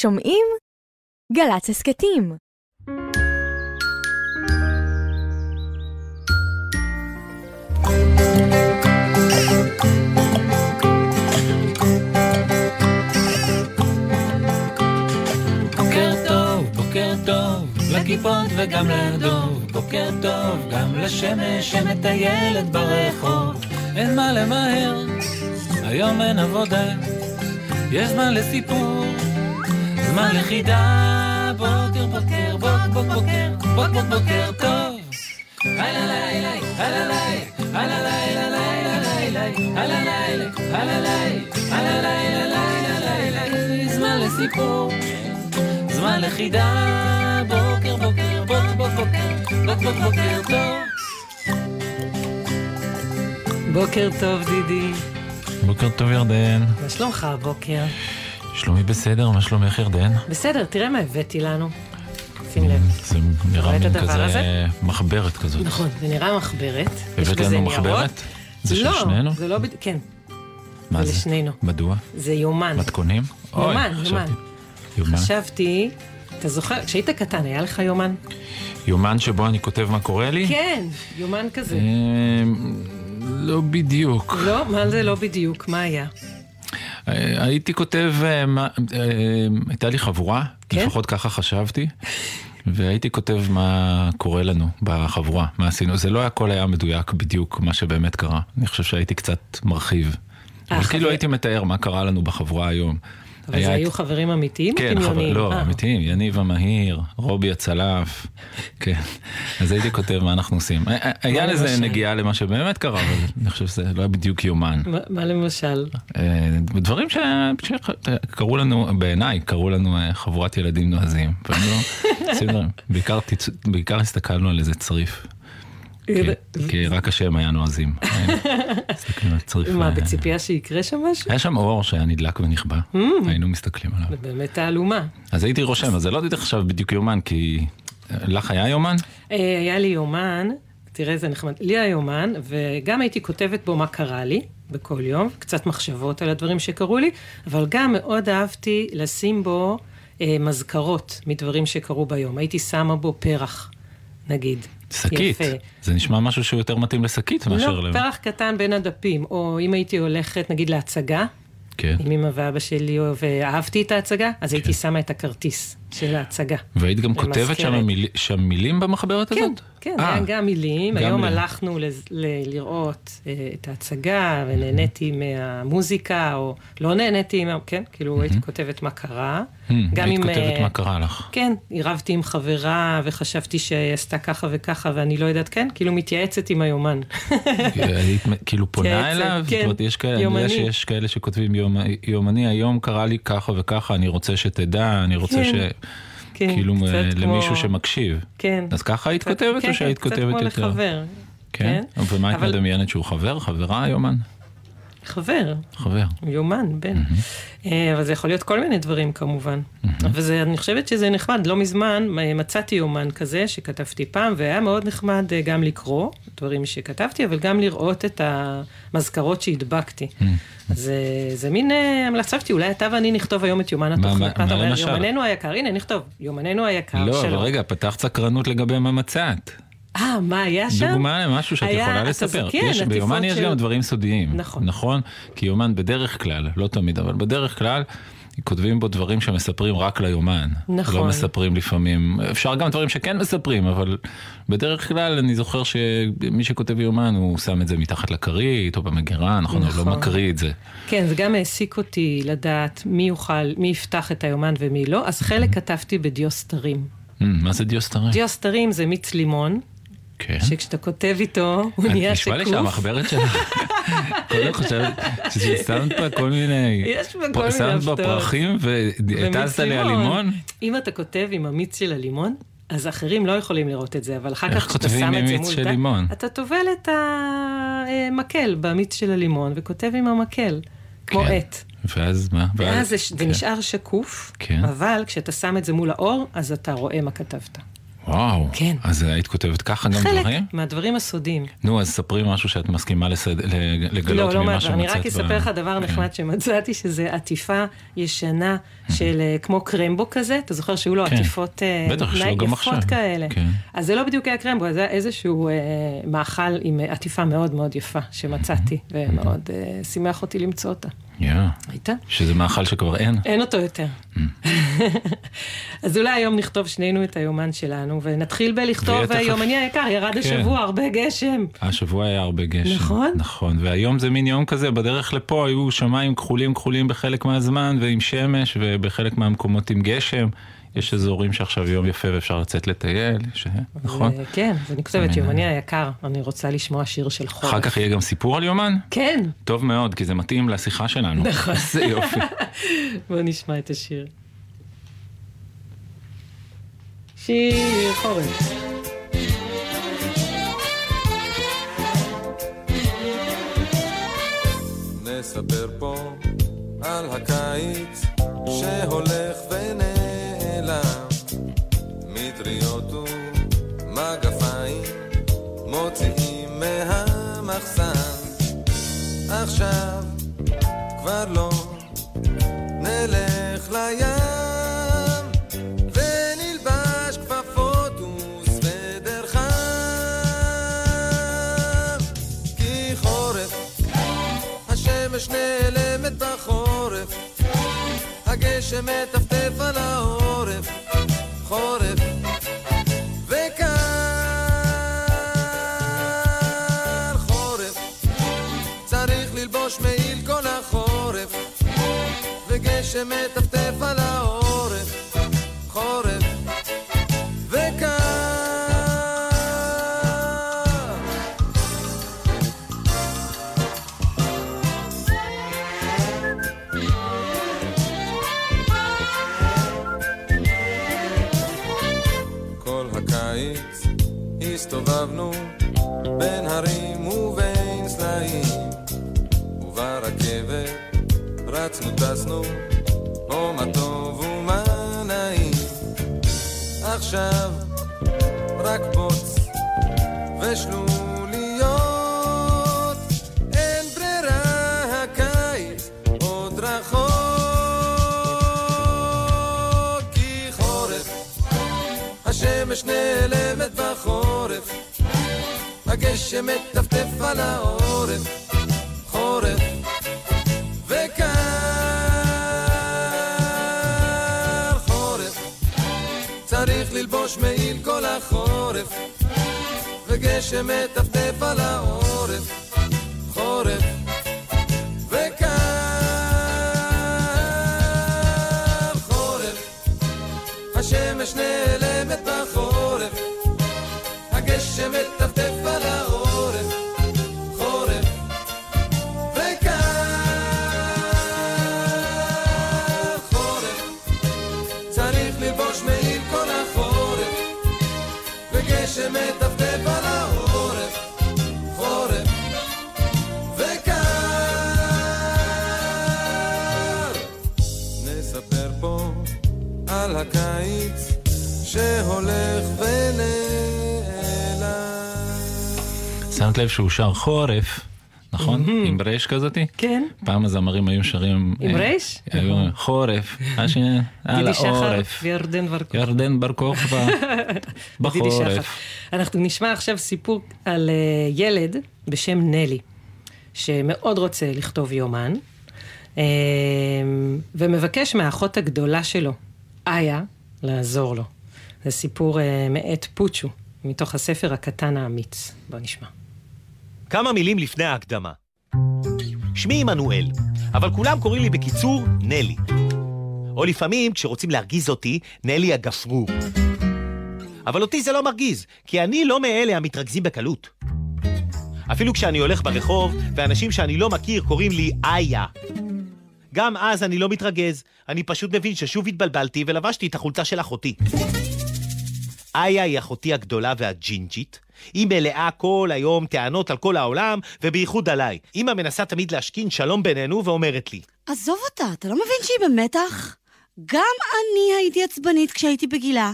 שומעים? גל"צ הסכתים. בוקר טוב, בוקר טוב, לכיפות וגם לדוב. בוקר טוב, גם לשמש שמטיילת ברחוב. אין מה למהר, היום אין עבודה. יש זמן לסיפור, זמן לחידה. בוקר, בוקר, בוק, בוק, בוקר, בוק, בוק, בוקר טוב. הלא לילה, הלא לילה, הלא לילה, לילה, לילה, הלא לילה, הלא לילה, הלא לילה, לילה, לילה, זמן לסיפור. זמן לחידה, בוקר בוקר, בוק בוק בוקר, בוק בוק בוקר טוב. בוקר טוב, דידי. בוקר טוב ירדן. מה שלומך הבוקר? שלומי בסדר, מה שלומך ירדן? בסדר, תראה מה הבאתי לנו. שים לב. זה נראה מין כזה הזה? מחברת כזאת. נכון, זה נראה מחברת. הבאת לנו. מחברת? זה של לא, שנינו? זה לא... כן, מה זה זה? לשנינו. מדוע? זה יומן. מתכונים? אוי, יומן, חשבתי- יומן. יומן? חשבתי, אתה זוכר, כשהיית קטן, היה לך יומן? יומן שבו אני כותב מה קורה לי? כן, יומן כזה. אמ, לא בדיוק. לא, מה זה לא בדיוק? מה היה? אה, הייתי כותב, אה, אה, הייתה לי חבורה, כן? לפחות ככה חשבתי, והייתי כותב מה קורה לנו בחבורה, מה עשינו. זה לא הכל היה מדויק בדיוק מה שבאמת קרה. אני חושב שהייתי קצת מרחיב. אבל כאילו הייתי מתאר מה קרה לנו בחבורה היום. אבל היה זה היו חברים אמיתיים או כן, חבר, דמיוניים? לא, אה, אמיתיים, יניב המהיר, רובי הצלף, כן. אז הייתי כותב מה אנחנו עושים. היה- היה מה לזה? נגיעה למה שבאמת קרה, אבל אני חושב שזה לא היה בדיוק יומן. מה- למשל? אה, דברים שקרו לנו, בעיניי, קרו לנו אה, חבורת ילדים נועזים. לא בעיקר הסתכלנו על איזה צריף. כי- כי רק השם היה נועזים. צריף. מה, אה, בציפייה שיקרה שם משהו? היה שם אור שהיה נדלק ונכבה, היינו מסתכלים עליו. באמת תעלומה. אז הייתי רושם, אז זה לא עכשיו בדיוק יומן, כי אה, לך היה יומן? אה, היה לי יומן, תראה איזה נחמד, לי היה יומן, וגם הייתי כותבת בו מה קרה לי בכל יום, קצת מחשבות על הדברים שקרו לי, אבל גם מאוד אהבתי לשים בו אה, מזכרות מדברים שקרו ביום. הייתי שמה בו פרח, נגיד. שקית. יפה. זה נשמע משהו שהוא יותר מתאים לשקית מאשר לא, ל... פרח קטן בין הדפים, או אם הייתי הולכת, נגיד, להצגה, כן. עם אמא ואבא שלי, ואהבתי את ההצגה, אז הייתי שמה את הכרטיס של ההצגה. והיית גם. כותבת שם מיל- שם מילים במחברת כן, הזאת? כן, היה גם מילים. גם היום מילים. הלכנו לז- ל- לראות אה, את ההצגה, ונהניתי מהמוזיקה, או לא נהניתי, מה- כן, כאילו הייתי כותבת מה קרה. Hmm, גם היית אם, כותבת אה, מה קרה לך. כן, עירבתי עם חברה, וחשבתי שהיא עשתה ככה וככה, ואני לא יודעת, כן, כאילו מתייעצת עם היומן. היית כאילו פונה אליו? כן, זאת אומרת, יש כאלה, אני יודע יומני. שיש כאלה שכותבים יומני, היום קרה לי ככה וככה, אני רוצה שתדע, אני רוצה ש... כן, כן, כאילו קצת אה, כמו- למישהו שמקשיב. כן. אז ככה היית קצת- כותבת כן, או שהיית כן, כותבת קצת יותר? כמו לחבר. כן? ומה היית אבל- מדמיינת שהוא חבר? חברה היומן? חבר, חבר. יומן, בן. אה, אבל זה יכול להיות כל מיני דברים כמובן. וזה, אני חושבת שזה נחמד. לא מזמן אה, מצאתי יומן כזה שכתבתי פעם, והיה מאוד נחמד אה, גם לקרוא דברים שכתבתי, אבל גם לראות את המזכרות שהדבקתי. אז אה, זה מין המלצה שלי, אולי אתה ואני נכתוב היום את יומן התוכנית. אתה אומר? יומננו היקר, הנה נכתוב, יומננו היקר לא, שלו. אבל רגע, פתחת סקרנות לגבי מה מצאת. אה, מה היה שם? דוגמה למשהו שאת היה- יכולה לספר. כן, יש, ביומן יש של- גם דברים סודיים. נכון. נכון? כי יומן בדרך כלל, לא תמיד, אבל בדרך כלל, כותבים בו דברים שמספרים רק ליומן. נכון. לא מספרים לפעמים, אפשר גם דברים שכן מספרים, אבל בדרך כלל אני זוכר שמי שכותב יומן הוא שם את זה מתחת לכרית או במגירה, נכון? הוא נכון. לא מקריא את זה. כן, זה גם העסיק אותי לדעת מי יוכל, מי יפתח את היומן ומי לא, אז חלק כתבתי בדיוסטרים. Hmm, מה זה דיוסטרים? דיוסטרים זה מיץ לימון, כן. שכשאתה כותב איתו, הוא נהיה שקוף. נשמע לי שהמחברת שלך, קודם חושבת ששמת בה כל מיני, יש בה כל מיני שמת בה הפתעות. פרחים והטזת עליה לימון? אם אתה כותב עם המיץ של הלימון, אז אחרים לא יכולים לראות את זה, אבל אחר כך כשאתה שם את זה מול של לימון? אתה טובל את המקל במיץ של הלימון, וכותב עם המקל, כמו כן. עט. ואז מה? ואז זה, זה כן. נשאר שקוף, כן. אבל כשאתה שם את זה מול האור, אז אתה רואה מה כתבת. וואו. כן. אז היית כותבת ככה גם חלק דברים? מהדברים הסודיים. נו, אז ספרי משהו שאת מסכימה לסד... לגלות לא, לא ממה מעבר, שמצאת. אני רק אספר לך דבר כן. נחמד שמצאתי, שזה עטיפה ישנה של אה, כמו קרמבו כזה, אתה זוכר שהיו לו כן. עטיפות אה, יפות. כאלה. כן. אז זה לא בדיוק היה קרמבו, זה היה איזשהו אה, מאכל עם עטיפה מאוד מאוד יפה שמצאתי, ומאוד אה, שימח אותי למצוא אותה. הייתה? שזה מאכל שכבר אין. אין אותו יותר. אז אולי היום נכתוב שנינו את היומן שלנו, ונתחיל בלכתוב, יומני היקר, ירד כן. השבוע, הרבה גשם. השבוע היה הרבה גשם. נכון. נכון, והיום זה מין יום כזה, בדרך לפה היו שמיים כחולים כחולים בחלק מהזמן, ועם שמש, ובחלק מהמקומות עם גשם. יש אזורים שעכשיו יום יפה ואפשר לצאת לטייל, ש... נכון? ו- כן, אז אני כותבת, זה יומני היקר, אני רוצה לשמוע שיר של חורף. אחר כך יהיה גם סיפור על יומן? כן, טוב מאוד, כי זה מתאים לשיחה שלנו. נכון. איזה יופי. בוא נשמע את השיר. שיר חורף. נספר פה על הקיץ שהולך ונעלם. מטריות ומגפיים מוציאים מהמחסן. עכשיו כבר לא נלך לים הגשם מטפטף על העורף, חורף וקר חורף, צריך ללבוש מעיל כל החורף, וגשם מטפטף על העורף, הסתובבנו בין הרים ובין סלעים וברכבת רצנו טסנו או מה טוב ומה נעים. עכשיו רק בוץ ושלוליות אין ברירה הקיץ עוד רחוק כי חורף השמש נעלמת הגשם מטפטף על העורף, חורף וקר חורף, צריך ללבוש מעיל כל החורף, וגשם מטפטף על העורף, חורף הקיץ שהולך ונעלם. שמת לב שהוא שר חורף, נכון? עם רייש כזאתי? כן. פעם הזמרים היו שרים... עם אה, רייש? היו חורף, מה ש... על העורף. וירדן ורקו. ירדן בר כוכבא. בחורף. אנחנו נשמע עכשיו סיפור על אה, ילד בשם נלי, שמאוד רוצה לכתוב יומן, אה, ומבקש מהאחות הגדולה שלו, איה, לעזור לו. זה סיפור אה, מאת פוצ'ו, מתוך הספר הקטן האמיץ. בוא נשמע. כמה מילים לפני ההקדמה. שמי עמנואל, אבל כולם קוראים לי בקיצור נלי. או לפעמים, כשרוצים להרגיז אותי, נלי הגפרור. אבל אותי זה לא מרגיז, כי אני לא מאלה המתרכזים בקלות. אפילו כשאני הולך ברחוב, ואנשים שאני לא מכיר קוראים לי איה. גם אז אני לא מתרגז, אני פשוט מבין ששוב התבלבלתי ולבשתי את החולצה של אחותי. איה היא אחותי הגדולה והג'ינג'ית. היא מלאה כל היום טענות על כל העולם, ובייחוד עליי. אמא מנסה תמיד להשכין שלום בינינו ואומרת לי, עזוב אותה, אתה לא מבין שהיא במתח? גם אני הייתי עצבנית כשהייתי בגילה.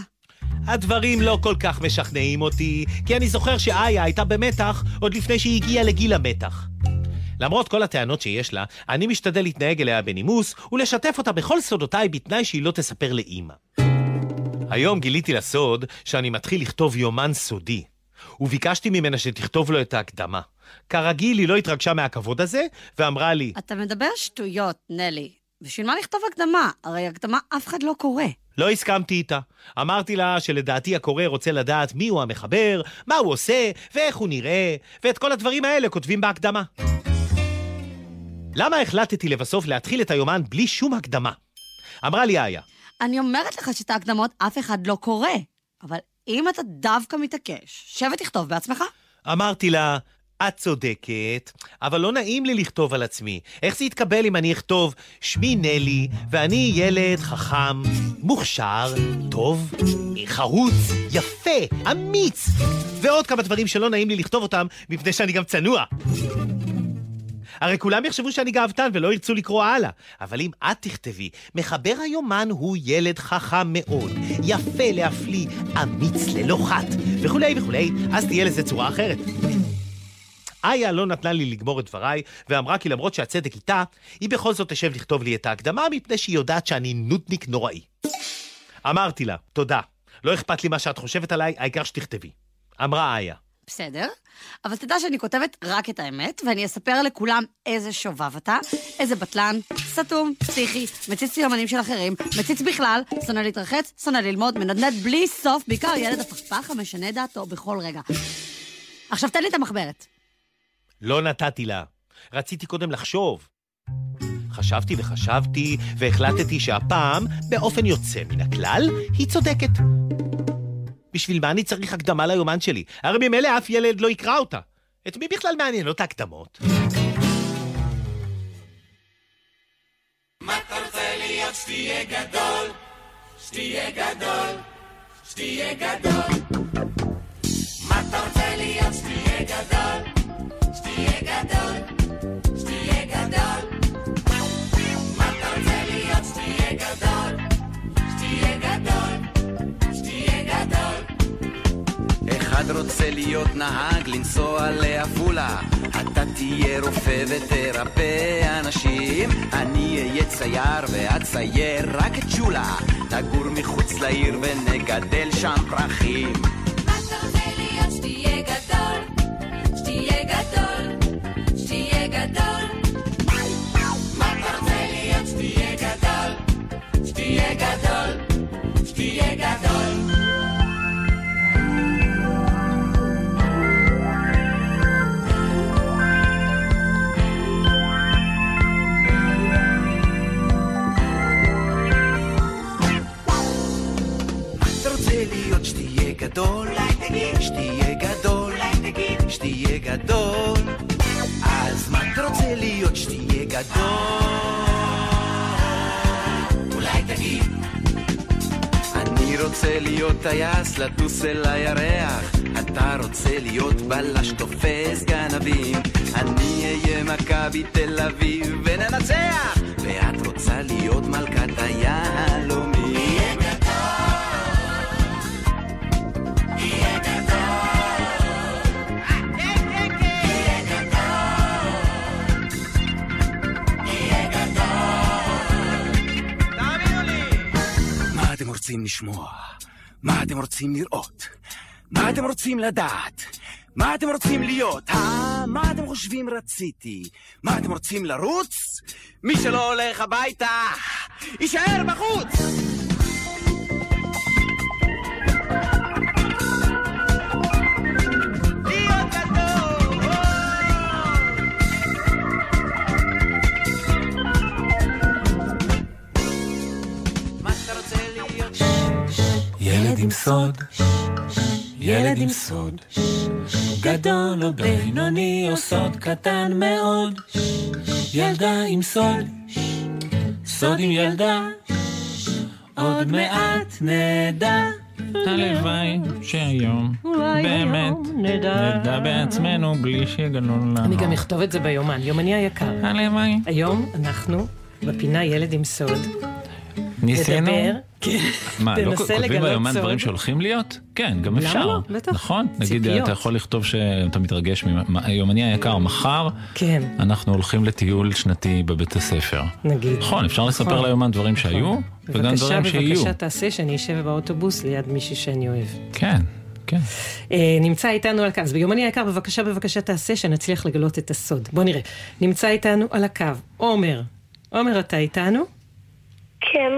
הדברים לא כל כך משכנעים אותי, כי אני זוכר שאיה הייתה במתח עוד לפני שהיא הגיעה לגיל המתח. למרות כל הטענות שיש לה, אני משתדל להתנהג אליה בנימוס ולשתף אותה בכל סודותיי בתנאי שהיא לא תספר לאימא. היום גיליתי לסוד שאני מתחיל לכתוב יומן סודי, וביקשתי ממנה שתכתוב לו את ההקדמה. כרגיל, היא לא התרגשה מהכבוד הזה, ואמרה לי, אתה מדבר שטויות, נלי. בשביל מה לכתוב הקדמה? הרי הקדמה אף אחד לא קורא. לא הסכמתי איתה. אמרתי לה שלדעתי הקורא רוצה לדעת מי הוא המחבר, מה הוא עושה, ואיך הוא נראה, ואת כל הדברים האלה כותבים בהקדמה. למה החלטתי לבסוף להתחיל את היומן בלי שום הקדמה? אמרה לי איה, אני אומרת לך שאת ההקדמות אף אחד לא קורא. אבל אם אתה דווקא מתעקש, שב ותכתוב בעצמך. אמרתי לה, את צודקת, אבל לא נעים לי לכתוב על עצמי. איך זה יתקבל אם אני אכתוב, שמי נלי, ואני ילד חכם, מוכשר, טוב, חרוץ, יפה, אמיץ, ועוד כמה דברים שלא נעים לי לכתוב אותם, מפני שאני גם צנוע. הרי כולם יחשבו שאני גאוותן ולא ירצו לקרוא הלאה. אבל אם את תכתבי, מחבר היומן הוא ילד חכם מאוד, יפה להפליא, אמיץ ללא חת, וכולי וכולי, אז תהיה לזה צורה אחרת. איה לא נתנה לי לגמור את דבריי, ואמרה כי למרות שהצדק איתה, היא בכל זאת תשב לכתוב לי את ההקדמה, מפני שהיא יודעת שאני נודניק נוראי. אמרתי לה, תודה, לא אכפת לי מה שאת חושבת עליי, העיקר שתכתבי. אמרה איה, בסדר, אבל תדע שאני כותבת רק את האמת, ואני אספר לכולם איזה שובב אתה, איזה בטלן, סתום, פסיכי, מציץ ליומנים של אחרים, מציץ בכלל, שונא להתרחץ, שונא ללמוד, מנדנד בלי סוף, בעיקר ילד הפכפך המשנה דעתו בכל רגע. עכשיו תן לי את המחברת. לא נתתי לה. רציתי קודם לחשוב. חשבתי וחשבתי, והחלטתי שהפעם, באופן יוצא מן הכלל, היא צודקת. בשביל מה אני צריך הקדמה ליומן שלי? הרי ממילא אף ילד לא יקרא אותה. את מי בכלל מעניינות ההקדמות? אחד רוצה להיות נהג, לנסוע לעפולה. אתה תהיה רופא ותרפא אנשים. אני אהיה צייר ואצייר רק את שולה. נגור מחוץ לעיר ונגדל שם פרחים. מה אתה רוצה להיות שתהיה גדול. אז מה אתה רוצה להיות שתהיה גדול? אולי תגיד. אני רוצה להיות טייס, לטוס אל הירח. אתה רוצה להיות בלש תופס גנבים. אני אהיה מכבי תל אביב וננצח. ואת רוצה להיות מלכת היהלומים. רוצים לשמוע? מה אתם רוצים לראות? מה אתם רוצים לדעת? מה אתם רוצים להיות? אה? מה אתם חושבים רציתי? מה אתם רוצים לרוץ? מי שלא הולך הביתה, יישאר בחוץ! עם סוד, ילד עם סוד, גדול או בינוני או סוד קטן מאוד, ילדה עם סוד, סוד עם ילדה, עוד מעט נדע. הלוואי שהיום באמת. נדע בעצמנו בלי שיגלו לנו. אני גם אכתוב את זה ביומן, יומני היקר. הלוואי. היום אנחנו בפינה ילד עם סוד. ניסינו? כן. מה, לא כותבים ביומן. דברים שהולכים להיות? כן, גם למה אפשר. לא? בטח. נכון? נגיד. אתה יכול לכתוב שאתה מתרגש, ממ- יומני היקר, מחר כן, אנחנו הולכים לטיול שנתי בבית הספר. נגיד. נכון, אפשר לספר נכון. ליומן דברים שהיו, וגם דברים שיהיו. בבקשה, בבקשה תעשה שאני אשב באוטובוס ליד מישהי שאני אוהב. כן, כן. אה, נמצא איתנו על הקו, אז ביומני היקר, בבקשה, בבקשה תעשה שנצליח לגלות את הסוד. בוא נראה. נמצא איתנו על הקו עומר. עומר, אתה איתנו? כן,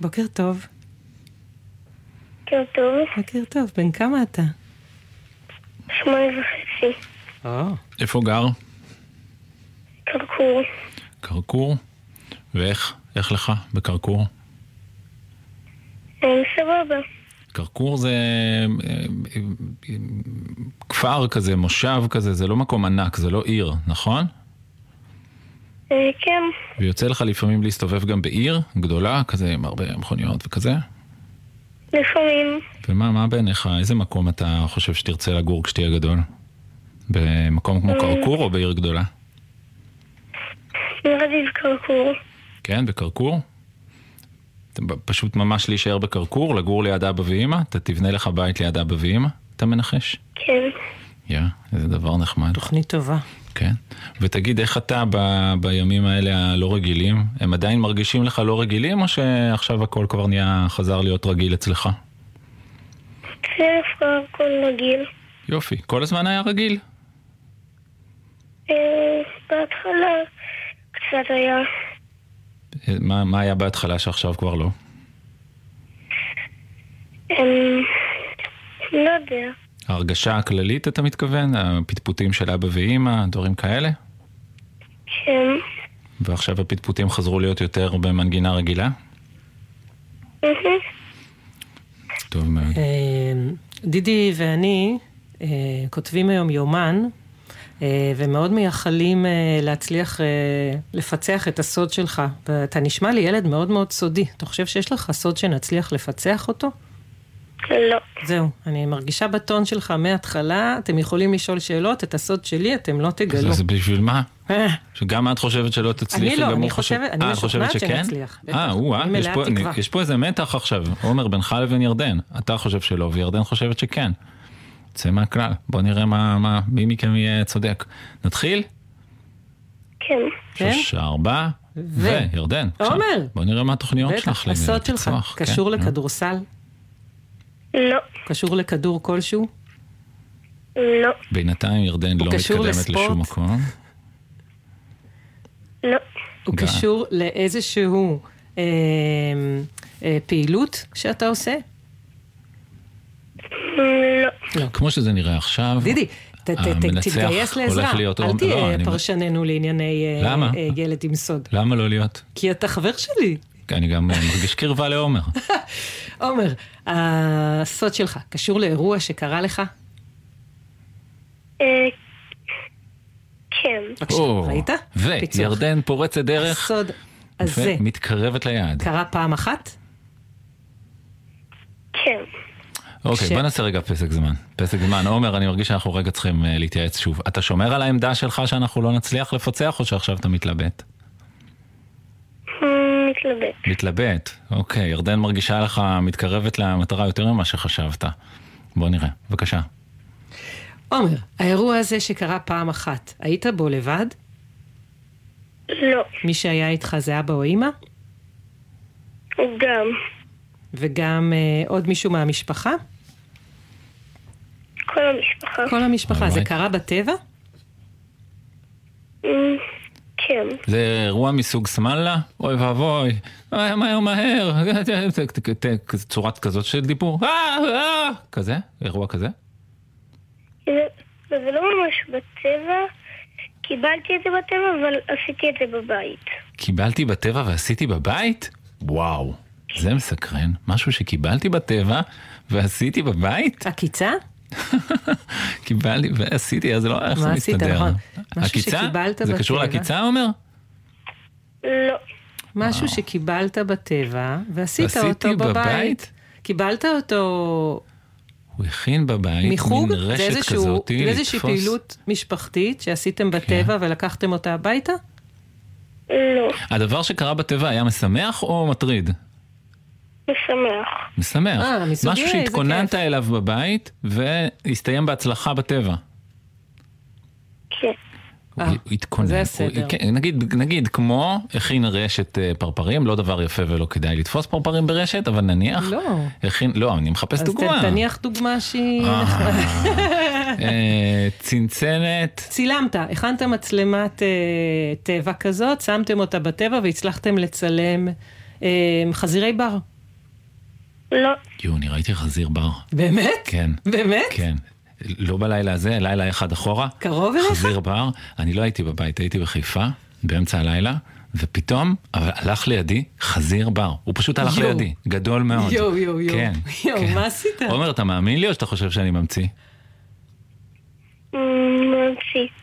בוקר טוב. בוקר טוב, בוקר טוב. בן כמה אתה? שמונה וחצי. איפה גר? קרקור, קרקור? ואיך? איך לך בקרקור? אה, סבבה, קרקור זה אה, אה, כפר כזה, מושב כזה, זה לא מקום ענק, זה לא עיר, נכון? אה, כן, ויוצא לך לפעמים להסתובב גם בעיר גדולה, כזה עם הרבה מכוניות וכזה? לפעמים, ומה מה בעיניך, איזה מקום אתה חושב שתרצה לגור כשתהיה גדול? במקום כמו קרקור או בעיר גדולה? נראה לי בקרקור, כן, בקרקור? פשוט ממש להישאר בקרקור, לגור ליד אבא ואמא? אתה תבנה לך בית ליד אבא ואמא? אתה מנחש? כן, יא, איזה דבר נחמד. תוכנית טובה. כן. ותגיד, איך אתה ב- בימים האלה הלא רגילים? הם עדיין מרגישים לך לא רגילים, או שעכשיו הכל כבר נהיה, חזר להיות רגיל אצלך? דווקא הכל רגיל. יופי. כל הזמן היה רגיל? אה, בהתחלה קצת היה, אה, מה, מה היה בהתחלה שעכשיו כבר לא? אה, לא יודע, ההרגשה הכללית, אתה מתכוון? הפטפוטים של אבא ואימא, דברים כאלה? כן, ועכשיו הפטפוטים חזרו להיות יותר במנגינה רגילה? טוב מאוד. אה, דידי ואני אה, כותבים היום יומן, אה, ומאוד מייחלים להצליח לפצח את הסוד שלך. ואתה נשמע לי ילד מאוד מאוד סודי. אתה חושב שיש לך סוד שנצליח לפצח אותו? לא, זהו, אני מרגישה בטון שלך מההתחלה, אתם יכולים לשאול שאלות, את הסוד שלי אתם לא תגלו. אז בשביל מה? אה, שגם את חושבת שלא תצליחי, אני לא, אני הוא חושב... חושבת- אני אה, משוכנעת? שנצליח, בטח. אה, או, אני יש פה- איזה מתח עכשיו. עומר, בינך לבין ירדן. אתה חושב שלא, וירדן חושבת שכן. צא מהכלל. בוא נראה מה, מה, מי מכם יהיה צודק. נתחיל? כן, כן? שלוש, ארבע, ו- וירדן. עומר. בוא נראה מה התוכניות בטח, שלך. הסוד שלך כן, קשור נו. לכדורסל? לא, קשור לכדור כלשהו? לא, בינתיים ירדן לא מתקדמת לספורט? לשום מקום. לא, הוא גם. קשור לאיזשהו אה, אה, פעילות שאתה עושה? לא, כמו שזה נראה עכשיו, דידי, ת- ת- ת- המנצח תתגייס הולך לעזרה. להיות אל. לא, תהיה אני- פרשננו לענייני אה, למה? אה, ילד עם סוד. למה לא להיות? כי אתה חבר שלי. אני גם אה, מרגיש קרבה לעומר. עומר, הסוד שלך קשור לאירוע שקרה לך? אה, כן, ראית? וירדן פורצת דרך, הסוד הזה ומתקרבת ליעד. קרה פעם אחת? כן, אוקיי, בוא נעשה רגע פסק זמן. פסק זמן. עומר, אני מרגיש שאנחנו רגע צריכים אה, להתייעץ שוב. אתה שומר על העמדה שלך שאנחנו לא נצליח לפצח, או שעכשיו אתה מתלבט? מתלבט, מתלבט. אוקיי, ירדן מרגישה לך מתקרבת למטרה יותר ממה שחשבת. בוא נראה, בבקשה. עומר, האירוע הזה שקרה פעם אחת, היית בו לבד? לא, מי שהיה איתך זה אבא או אימא? גם, וגם אה, עוד מישהו מהמשפחה? כל המשפחה, כל המשפחה. זה. קרה בטבע? אה, כן, זה אירוע מסוג סמאללה? אוי ואבוי, מהר מהר מהר, צורת כזאת של דיבור, אה, אה, כזה? אירוע כזה? זה, זה לא ממש בטבע, קיבלתי את זה בטבע, אבל עשיתי את זה בבית. קיבלתי בטבע ועשיתי בבית? וואו, זה מסקרן. משהו שקיבלתי בטבע ועשיתי בבית? עקיצה? קיבלתי ועשיתי, אז לא, איך מה זה עשית, מסתדר? נכון. משהו עקיצה? שקיבלת זה קשור בטבע. לעקיצה, עומר? לא, משהו שקיבלת בטבע ועשית אותו בבית. קיבלת אותו הוא הכין בבית מחוג? מין זה רשת איזשהו- כזאת, זה איזושהי לתפוס. פעילות משפחתית שעשיתם בטבע ולקחתם אותה הביתה? לא, הדבר שקרה בטבע היה משמח או מטריד? משמח. משמח. אה, מסוגי, משהו שהתכוננת. אליו בבית, והסתיים בהצלחה בטבע. כן. אה, התכונן. זה הסדר. כן, נגיד, נגיד כמו הכין רשת אה, פרפרים, לא דבר יפה ולא כדאי לתפוס פרפרים ברשת, אבל נניח, לא. הכין, לא, אני מחפש אז דוגמה. ת- תניח דוגמה שהיא... אה, צנצנת, צילמת, הכנת מצלמת טבע כזאת, שמתם אותה בטבע והצלחתם לצלם חזירי בר. לא. יואו, אני ראיתי חזיר בר. באמת? כן. באמת? כן. לא בלילה הזה, לילה אחד אחורה. קרוב אליך? חזיר בר. אני לא הייתי בבית, הייתי בחיפה, באמצע הלילה, ופתאום אבל הלך לידי חזיר בר. הוא פשוט הלך יואו. לידי, גדול מאוד. יואו, יואו, יואו. כן. יואו, כן. מה עשית? עומר, אתה מאמין לי או שאתה חושב שאני ממציא?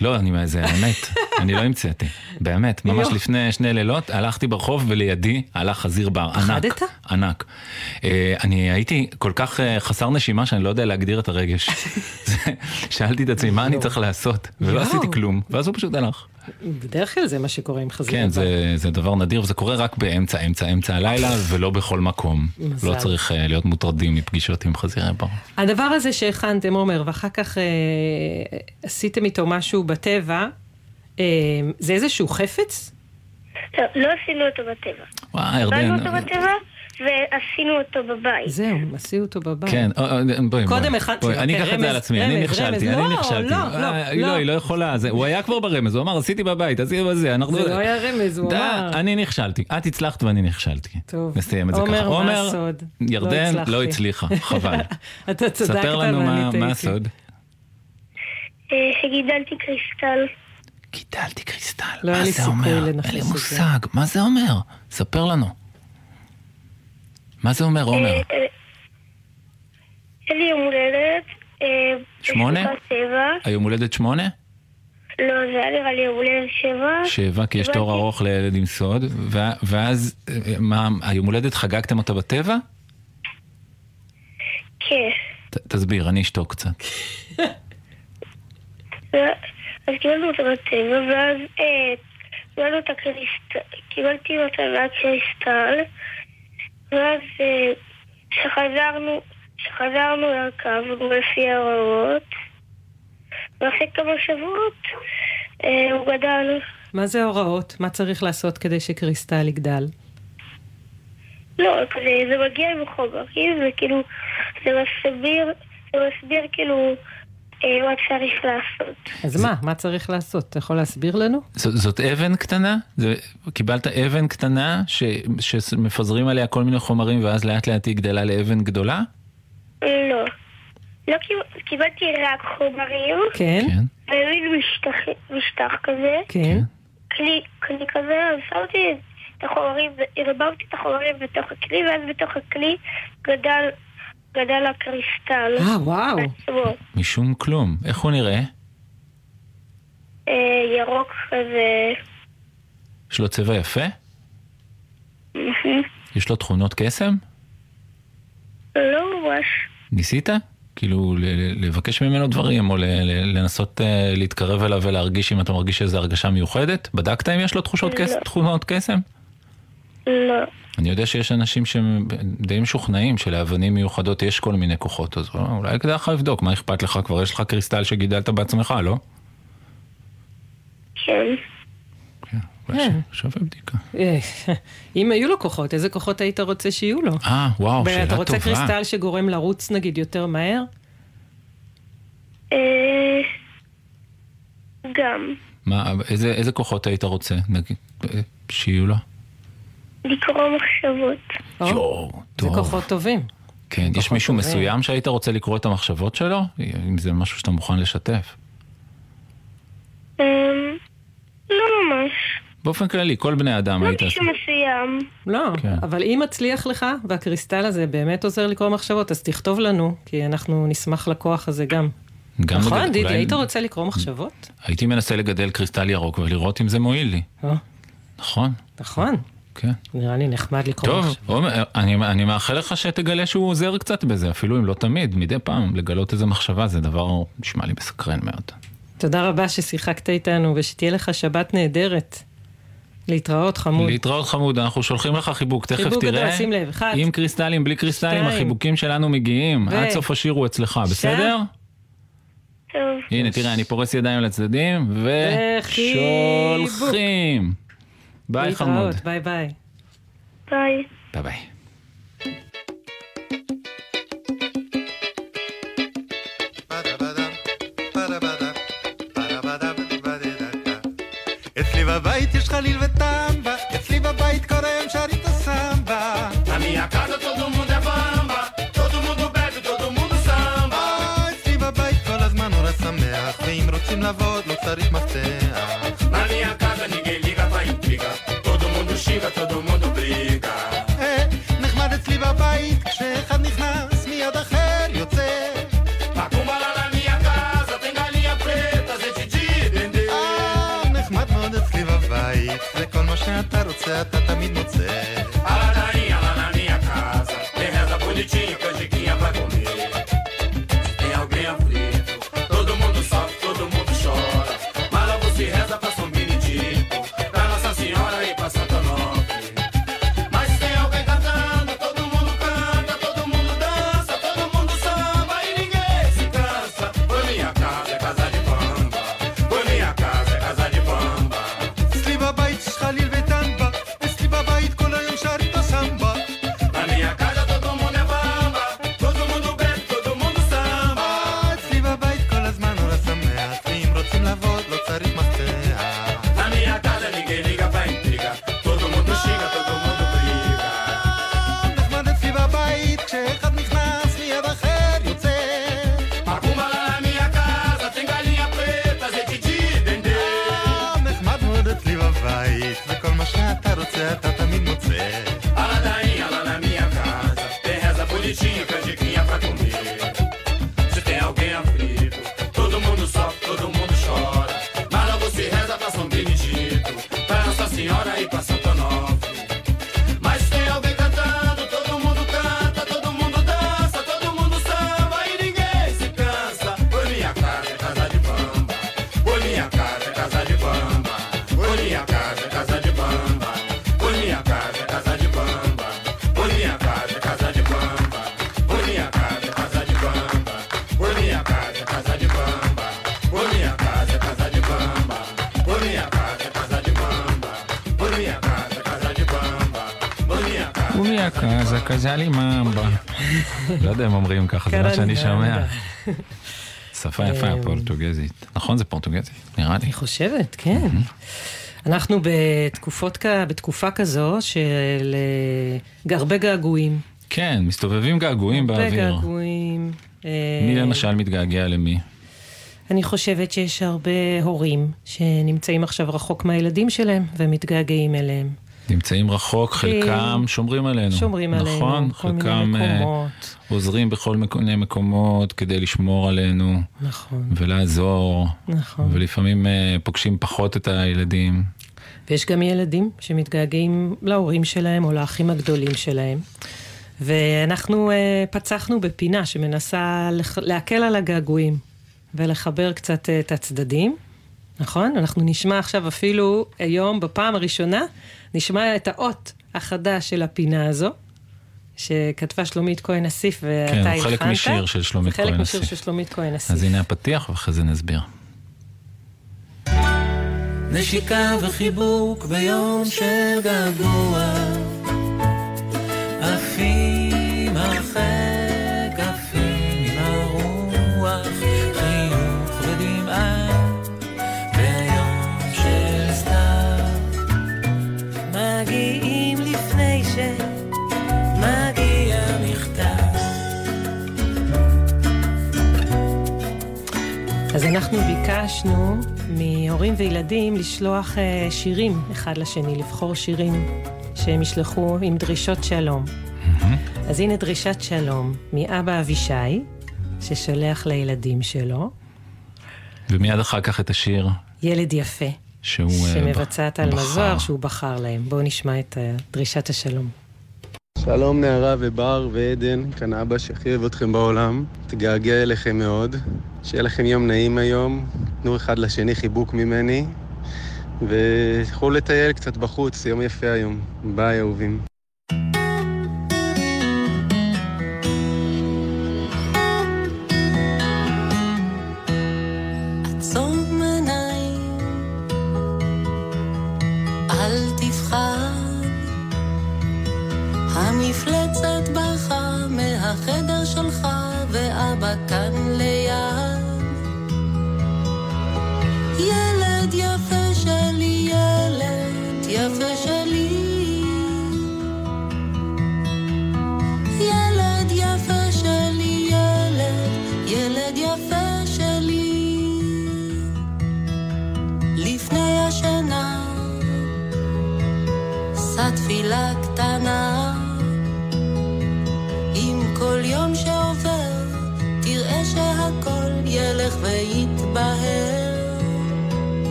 לא, אני, זה האמת, אני לא המצאתי. באמת, ממש. לפני שני לילות הלכתי ברחוב ולידי הלך חזיר בר. ענק. פחדת? ענק. אה, אני הייתי כל כך אה, חסר נשימה שאני לא יודע להגדיר את הרגש. שאלתי את עצמי, מה אני צריך לעשות? ולא. עשיתי כלום, ואז הוא פשוט הלך. בדרך כלל זה מה שקורה עם חזירי בר. כן, זה, זה דבר נדיר, וזה קורה רק באמצע, אמצע, אמצע הלילה, ולא בכל מקום. מזל. לא צריך אה, להיות מוטרדים מפגישות עם חזירי בר. הדבר הזה שהכנתם, עומר, ואחר כך אה, עשיתם איתו משהו בטבע, אה, זה איזשהו חפץ? לא, לא עשינו אותו בטבע. וואי, ירדן. אותו בטבע ועשינו אותו בבית. זהו, עשו אותו בבית. כן, אה, אה, בואי, קודם. הכנתי, בואי, אני אוקיי, אקח את זה על עצמי, אני נכשלתי. אני לא, נכשלתי. לא, לא, אה, לא. לא, היא לא יכולה, הוא היה כבר ברמז, הוא אמר, עשיתי בבית, עשיתי בזה, אנחנו... זה לא היה רמז, הוא די, אמר. אני נכשלתי, את הצלחת ואני נכשלתי. טוב. נסיים את זה עומר, ככה. מה עומר, הסוד? לא ירדן הצלחתי. לא הצליחה, חבל. אתה צדקת ספר לנו מה- מה. הסוד. אה, שגידלתי קריסטל. גידלתי קריסטל, לא מה זה אומר? אין לי את. מושג, מה זה אומר? ספר לנו. מה זה אומר, עומר? אה, אה, היה לי יום הולדת. אה, שמונה? היום הולדת שמונה? לא, זה היה נראה לי יום הולדת שבע. שבע, כי יש תור ארוך לילד עם סוד, ואז, אה, מה, היום הולדת חגגתם אותה בטבע? כן. תסביר, אני אשתוק קצת. ו- אז קיבלנו אותה בטבע, ואז אה, קיבלנו את הקריסטל, קיבלתי אותה מהקריסטל, ואז אה, כשחזרנו, כשחזרנו עקבנו לפי ההוראות, ואחרי כמה שבועות אה, הוא גדל. מה זה הוראות? מה צריך לעשות כדי שקריסטל יגדל? לא, כזה, זה מגיע עם חומרים, וכאילו, זה מסביר, זה מסביר כאילו מה צריך לעשות. אז מה? מה צריך לעשות? אתה יכול להסביר לנו? זאת, אבן קטנה? זה, קיבלת אבן קטנה ש, שמפזרים עליה כל מיני חומרים ואז לאט לאט היא גדלה לאבן גדולה? לא. לא קיב- קיבלתי רק חומרים, כן, כן. ומין משטח, משטח כזה, כן. כלי, כזה, שמתי את החומרים, ערבבתי את החומרים בתוך הכלי, ואז בתוך הכלי גדל, גדל הקריסטל. אה, וואו. עצמו. משום כלום. איך הוא נראה? אה, ירוק כזה. יש לו צבע יפה? יש לו תכונות קסם? לא ממש. ניסית? כאילו ל- ל- לבקש ממנו דברים, או ל- ל- לנסות אה, להתקרב אליו ולהרגיש אם אתה מרגיש איזו הרגשה מיוחדת? בדקת אם יש לו תחושות לא. קס... תכונות קסם? לא. אני יודע שיש אנשים שהם די משוכנעים שלאבנים מיוחדות יש כל מיני כוחות, אז אולי כדאי לך לבדוק, מה אכפת לך? כבר יש לך קריסטל שגידלת בעצמך, לא? כן. אולי ש- שווה בדיקה. אה, אם היו לו כוחות, איזה כוחות היית רוצה שיהיו לו? אה, וואו, שאלה אתה טובה. רוצה קריסטל שגורם לרוץ נגיד יותר מהר? אה, גם. מה, איזה, כוחות היית רוצה, נגיד, אה, שיהיו לו? לקרוא מחשבות. או, יואו, זה טוב. כוחות טובים. כן, יש מישהו טובים. מסוים שהיית רוצה לקרוא את המחשבות שלו? אם זה משהו שאתה מוכן לשתף. אמ, לא ממש. באופן כללי, כל בני אדם לא היית... מישהו מסוים. לא, כן. אבל אם מצליח לך, והקריסטל הזה באמת עוזר לקרוא מחשבות, אז תכתוב לנו, כי אנחנו נשמח לכוח הזה גם. גם נכון, לגד- דידי, אולי- היית רוצה לקרוא מחשבות? הייתי מנסה לגדל קריסטל ירוק ולראות אם זה מועיל לי. אה, נכון, נכון, כן. נראה לי נחמד לקרוא טוב, מחשבות. עומר, אני, אני מאחל לך שתגלה שהוא עוזר קצת בזה, אפילו אם לא תמיד, מדי פעם, לגלות איזה מחשבה, זה דבר נשמע לי מסקרן מאוד. תודה רבה ששיחקת איתנו, ושתהיה לך שבת נהדרת. להתראות, חמוד. להתראות חמוד, אנחנו שולחים לך חיבוק, תכף חיבוק תראה. גדול, שים לב, אחד. עם קריסטלים, בלי קריסטלים, שתיים. החיבוקים שלנו מגיעים. ו- עד סוף השיר הוא אצלך, בסדר? טוב. הנה, תראה, אני פורס ידיים לצדדים, וחיבוק. ושולחים. ביי חמוד. ביי ביי. ביי. ביי ביי. אצלי בבית יש חליל וטמבה, אצלי בבית כל היום שרים את הסמבה. Todo mundo é bamba, todo mundo bebe, todo mundo samba. אה, אצלי בבית כל הזמן נורא שמח, ואם רוצים לעבוד לא צריך מפתח. Как-то дом הקזה, קזה לי ממבה. לא יודע אם אומרים ככה, זה מה שאני שומע. שפה יפה, פורטוגזית. נכון, זה פורטוגזית, נראה לי. אני חושבת, כן. אנחנו בתקופות, בתקופה כזו של אה, הרבה געגועים. כן, מסתובבים געגועים הרבה באוויר. געגועים. אה, מי למשל מתגעגע למי? אני חושבת שיש הרבה הורים שנמצאים עכשיו רחוק מהילדים שלהם ומתגעגעים אליהם. נמצאים רחוק, חלקם שומרים עלינו. שומרים עלינו, נכון, בכל מיני חלקם אה, מקומות. עוזרים בכל מיני מקומות כדי לשמור עלינו. נכון. ולעזור. נכון. ולפעמים אה, פוגשים פחות את הילדים. ויש גם ילדים שמתגעגעים להורים שלהם או לאחים הגדולים שלהם. ואנחנו אה, פצחנו בפינה שמנסה לח- להקל על הגעגועים ולחבר קצת את הצדדים, נכון? אנחנו נשמע עכשיו אפילו היום, בפעם הראשונה, נשמע את האות החדש של הפינה הזו, שכתבה שלומית כהן אסיף ואתה כן, הלחנת. הוא חלק משיר של שלומית זה חלק כהן משיר אסיף. של שלומית כהן אסיף. אז הנה הפתיח ואחרי זה נסביר. נשיקה וחיבוק ביום של געגוע עפים הרחק, אנחנו ביקשנו מהורים וילדים לשלוח אה, שירים אחד לשני, לבחור שירים שהם ישלחו עם דרישות שלום. אז הנה דרישת שלום מאבא אבישי, ששולח לילדים שלו, ומיד אחר כך את השיר ילד יפה, שהוא אה, שמבצעת על בחר. מזוהר שהוא בחר להם. בואו נשמע את אה, דרישת השלום. שלום נערה ובר ועדן, כאן אבא שהכי אוהב אתכם בעולם. תגעגע אליכם מאוד. שיהיה לכם יום נעים היום. תנו אחד לשני חיבוק ממני. ותוכלו לטייל קצת בחוץ, יום יפה היום. ביי, אהובים.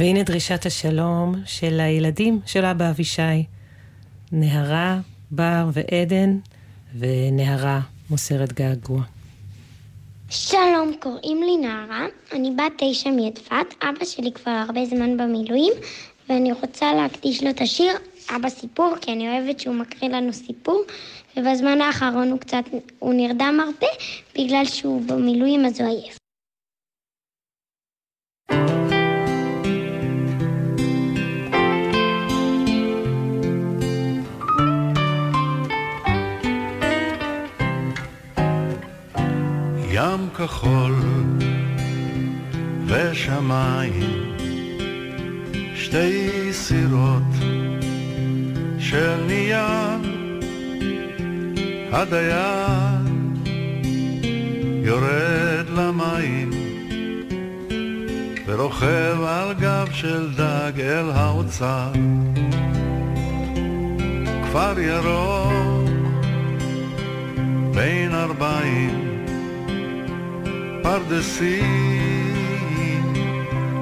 והנה דרישת השלום של הילדים של אבא אבישי. נהרה, בר ועדן, ונהרה מוסרת געגוע. שלום, קוראים לי נערה, אני בת תשע מאדפת, אבא שלי כבר הרבה זמן במילואים, ואני רוצה להקדיש לו את השיר אבא סיפור, כי אני אוהבת שהוא מקריא לנו סיפור, ובזמן האחרון הוא קצת, הוא נרדם הרבה, בגלל שהוא במילואים אז הוא עייף. ים כחול ושמיים, שתי סירות של נייר, הדיין יורד למים ורוכב על גב של דג אל האוצר. כפר ירוק בין ארבעים פרדסים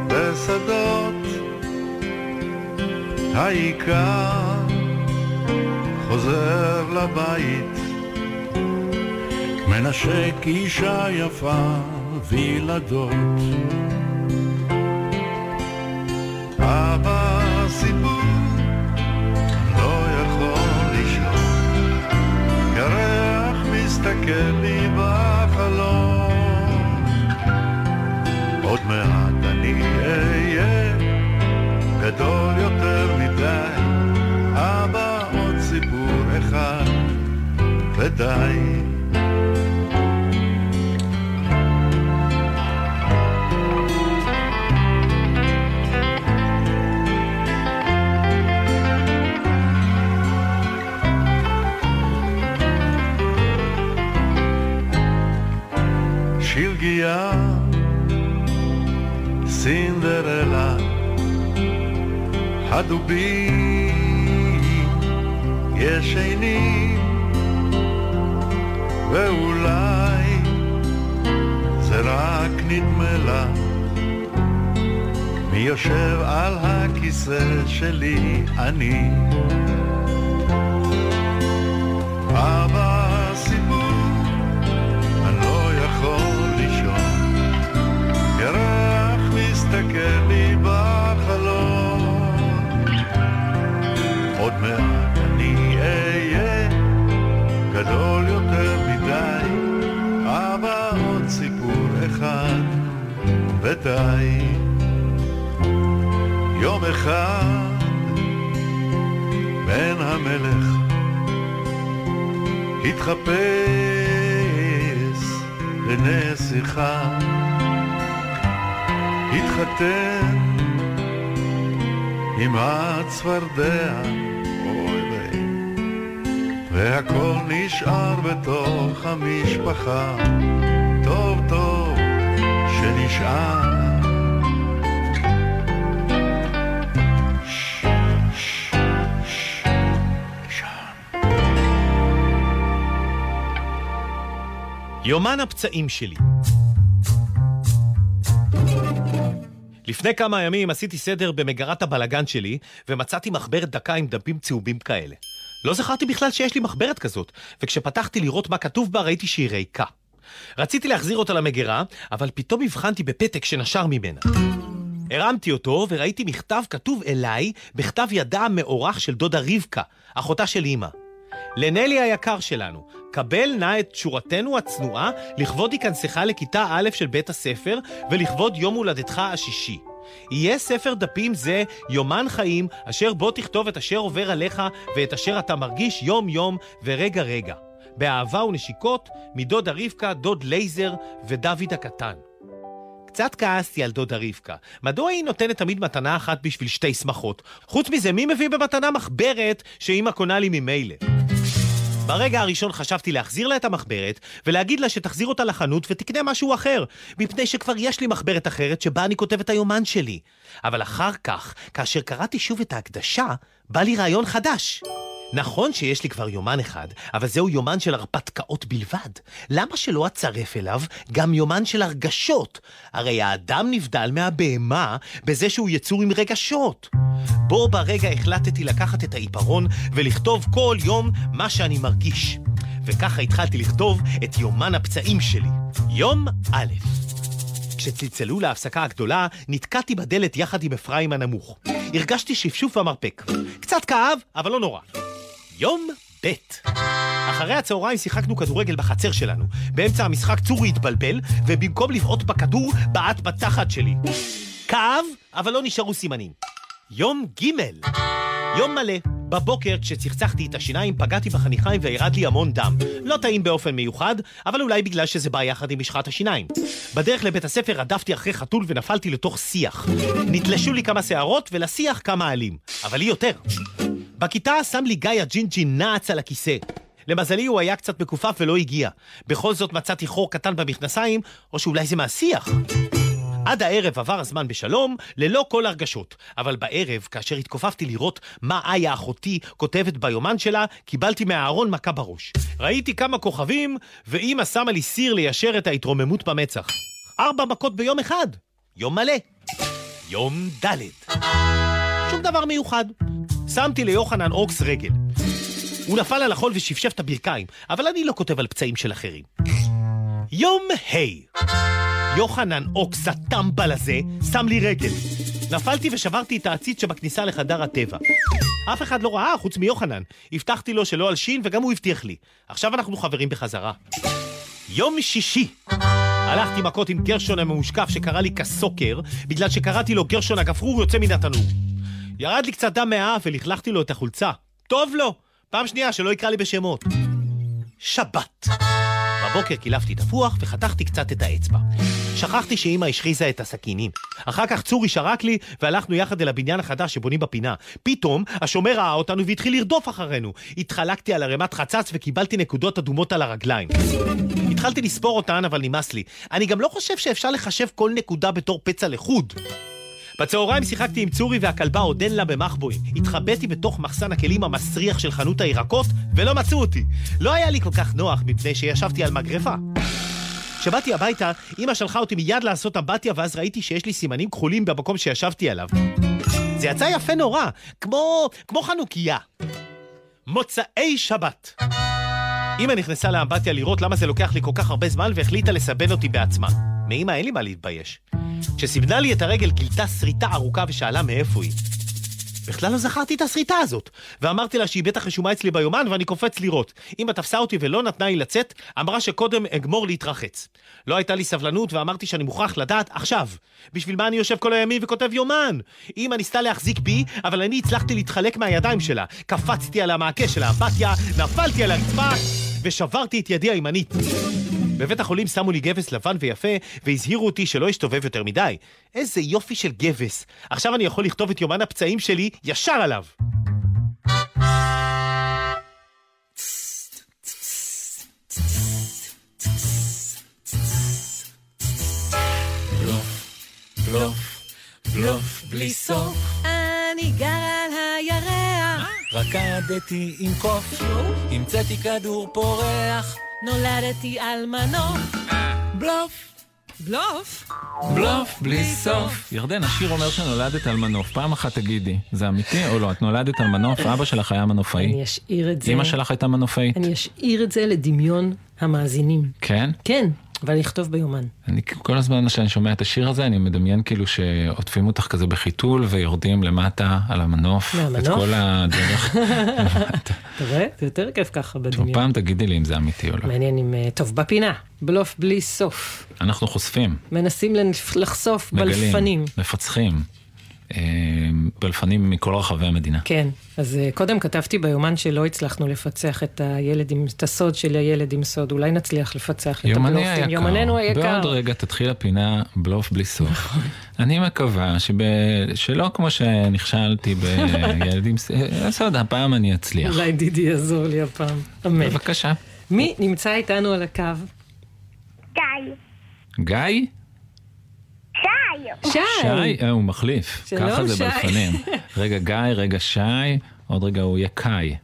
ושדות, העיקר חוזר לבית, מנשק אישה יפה וילדות. אבא סיפור לא יכול לישון, ירח מסתכל לי ודי. שלגיה סינדרלה, הדובים ישנים, ואולי זה רק נדמה לה מי יושב על הכיסא שלי אני. אחד בן המלך התחפש לנסיכה, התחתן עם הצפרדע, והכל נשאר בתוך המשפחה, טוב טוב שנשאר. יומן הפצעים שלי. לפני כמה ימים עשיתי סדר במגרת הבלגן שלי, ומצאתי מחברת דקה עם דפים צהובים כאלה. לא זכרתי בכלל שיש לי מחברת כזאת, וכשפתחתי לראות מה כתוב בה ראיתי שהיא ריקה. רציתי להחזיר אותה למגירה, אבל פתאום הבחנתי בפתק שנשר ממנה. הרמתי אותו וראיתי מכתב כתוב אליי בכתב ידה המאורך של דודה רבקה, אחותה של אמא. לנלי היקר שלנו, קבל נא את תשורתנו הצנועה לכבוד היכנסך לכיתה א' של בית הספר ולכבוד יום הולדתך השישי. יהיה ספר דפים זה יומן חיים, אשר בו תכתוב את אשר עובר עליך ואת אשר אתה מרגיש יום-יום ורגע רגע. באהבה ונשיקות, מדודה רבקה, דוד לייזר ודוד הקטן. קצת כעסתי על דודה רבקה. מדוע היא נותנת תמיד מתנה אחת בשביל שתי שמחות? חוץ מזה, מי מביא במתנה מחברת שאמא קונה לי ממילא? ברגע הראשון חשבתי להחזיר לה את המחברת ולהגיד לה שתחזיר אותה לחנות ותקנה משהו אחר, מפני שכבר יש לי מחברת אחרת שבה אני כותב את היומן שלי. אבל אחר כך, כאשר קראתי שוב את ההקדשה, בא לי רעיון חדש. נכון שיש לי כבר יומן אחד, אבל זהו יומן של הרפתקאות בלבד. למה שלא אצרף אליו גם יומן של הרגשות? הרי האדם נבדל מהבהמה בזה שהוא יצור עם רגשות. בו ברגע החלטתי לקחת את העיפרון ולכתוב כל יום מה שאני מרגיש. וככה התחלתי לכתוב את יומן הפצעים שלי. יום א' כשצלצלו להפסקה הגדולה, נתקעתי בדלת יחד עם אפרים הנמוך. הרגשתי שפשוף במרפק. קצת כאב, אבל לא נורא. יום ב' אחרי הצהריים שיחקנו כדורגל בחצר שלנו. באמצע המשחק צורי התבלבל, ובמקום לבעוט בכדור, בעט בתחת שלי. כאב, אבל לא נשארו סימנים. יום ג' יום מלא. בבוקר, כשצחצחתי את השיניים, פגעתי בחניכיים וירד לי המון דם. לא טעים באופן מיוחד, אבל אולי בגלל שזה בא יחד עם משחת השיניים. בדרך לבית הספר רדפתי אחרי חתול ונפלתי לתוך שיח. נתלשו לי כמה שערות ולשיח כמה עלים. אבל היא יותר. בכיתה שם לי גיא הג'ינג'י נעץ על הכיסא. למזלי הוא היה קצת מכופף ולא הגיע. בכל זאת מצאתי חור קטן במכנסיים, או שאולי זה מהשיח. עד הערב עבר הזמן בשלום, ללא כל הרגשות. אבל בערב, כאשר התכופפתי לראות מה איה אחותי כותבת ביומן שלה, קיבלתי מהארון מכה בראש. ראיתי כמה כוכבים, ואימא שמה לי סיר ליישר את ההתרוממות במצח. ארבע מכות ביום אחד. יום מלא. יום ד' שום דבר מיוחד. שמתי ליוחנן אוקס רגל. הוא נפל על החול ושפשף את הברכיים, אבל אני לא כותב על פצעים של אחרים. יום ה' יוחנן אוקס הטמבל הזה שם לי רגל. נפלתי ושברתי את העציץ שבכניסה לחדר הטבע. אף אחד לא ראה חוץ מיוחנן. הבטחתי לו שלא אלשין וגם הוא הבטיח לי. עכשיו אנחנו חברים בחזרה. יום שישי הלכתי מכות עם גרשון הממושקף שקרא לי כסוקר בגלל שקראתי לו גרשון הגפרור יוצא מן התנור. ירד לי קצת דם מהאף ולכלכתי לו את החולצה. טוב לו! פעם שנייה שלא יקרא לי בשמות. שבת. בבוקר קילפתי תפוח וחתכתי קצת את האצבע. שכחתי שאימא השחיזה את הסכינים. אחר כך צורי שרק לי והלכנו יחד אל הבניין החדש שבונים בפינה. פתאום השומר ראה אותנו והתחיל לרדוף אחרינו. התחלקתי על ערימת חצץ וקיבלתי נקודות אדומות על הרגליים. התחלתי לספור אותן אבל נמאס לי. אני גם לא חושב שאפשר לחשב כל נקודה בתור פצע לחוד. בצהריים שיחקתי עם צורי והכלבה עודן לה במחבואים. התחבאתי בתוך מחסן הכלים המסריח של חנות הירקות, ולא מצאו אותי. לא היה לי כל כך נוח מפני שישבתי על מגרפה. כשבאתי הביתה, אמא שלחה אותי מיד לעשות אמבטיה, ואז ראיתי שיש לי סימנים כחולים במקום שישבתי עליו. זה יצא יפה נורא, כמו, כמו חנוכיה. מוצאי שבת. אמא נכנסה לאמבטיה לראות למה זה לוקח לי כל כך הרבה זמן, והחליטה לסבן אותי בעצמה. מאמא אין לי מה להתבייש. כשסיבנה לי את הרגל גילתה שריטה ארוכה ושאלה מאיפה היא. בכלל לא זכרתי את השריטה הזאת. ואמרתי לה שהיא בטח רשומה אצלי ביומן ואני קופץ לראות. אמא תפסה אותי ולא נתנה לי לצאת, אמרה שקודם אגמור להתרחץ. לא הייתה לי סבלנות ואמרתי שאני מוכרח לדעת עכשיו. בשביל מה אני יושב כל הימים וכותב יומן? אמא ניסתה להחזיק בי, אבל אני הצלחתי להתחלק מהידיים שלה. קפצתי על המעקה של האמבטיה, נפלתי על הרצפה ושברתי את ידי הימנית. בבית החולים שמו לי גבס לבן ויפה, והזהירו אותי שלא אשתובב יותר מדי. איזה יופי של גבס. עכשיו אני יכול לכתוב את יומן הפצעים שלי ישר עליו. בלוף, בלוף, בלי סוף. אני גר על הירח. רקדתי עם קוף, המצאתי כדור פורח, נולדתי על מנוף. בלוף, בלוף? בלוף בלי סוף. ירדן, השיר אומר שנולדת על מנוף. פעם אחת תגידי, זה אמיתי או לא? את נולדת על מנוף, אבא שלך היה מנופאי. אני אשאיר את זה. אמא שלך הייתה מנופאית. אני אשאיר את זה לדמיון המאזינים. כן? כן, אבל אכתוב ביומן. אני כל הזמן שאני שומע את השיר הזה, אני מדמיין כאילו שעוטפים אותך כזה בחיתול ויורדים למטה על המנוף. מהמנוף? את כל הדרך. אתה רואה? זה יותר כיף ככה בדמיון. פעם תגידי לי אם זה אמיתי או לא. מעניין אם... אה, טוב, בפינה, בלוף בלי סוף. אנחנו חושפים, מנסים לחשוף מגלים, בלפנים. מפצחים. אה, בלפנים מכל רחבי המדינה. כן, אז אה, קודם כתבתי ביומן שלא הצלחנו לפצח את הילד עם, את הסוד של הילד עם סוד, אולי נצליח לפצח את יומני הבלופים. היקר, יומננו היקר. בעוד רגע תתחיל הפינה בלוף בלי סוף. נכון. אני מקווה שב... שלא כמו שנכשלתי בילדים, בסדר, הפעם אני אצליח. אולי דידי יעזור לי הפעם. אמן. בבקשה. מי נמצא איתנו על הקו? גיא. גיא? שי. שי. שי? אה, הוא מחליף. שלום, ככה זה שי. בלפנים. רגע גיא, רגע שי, עוד רגע הוא יהיה קאי.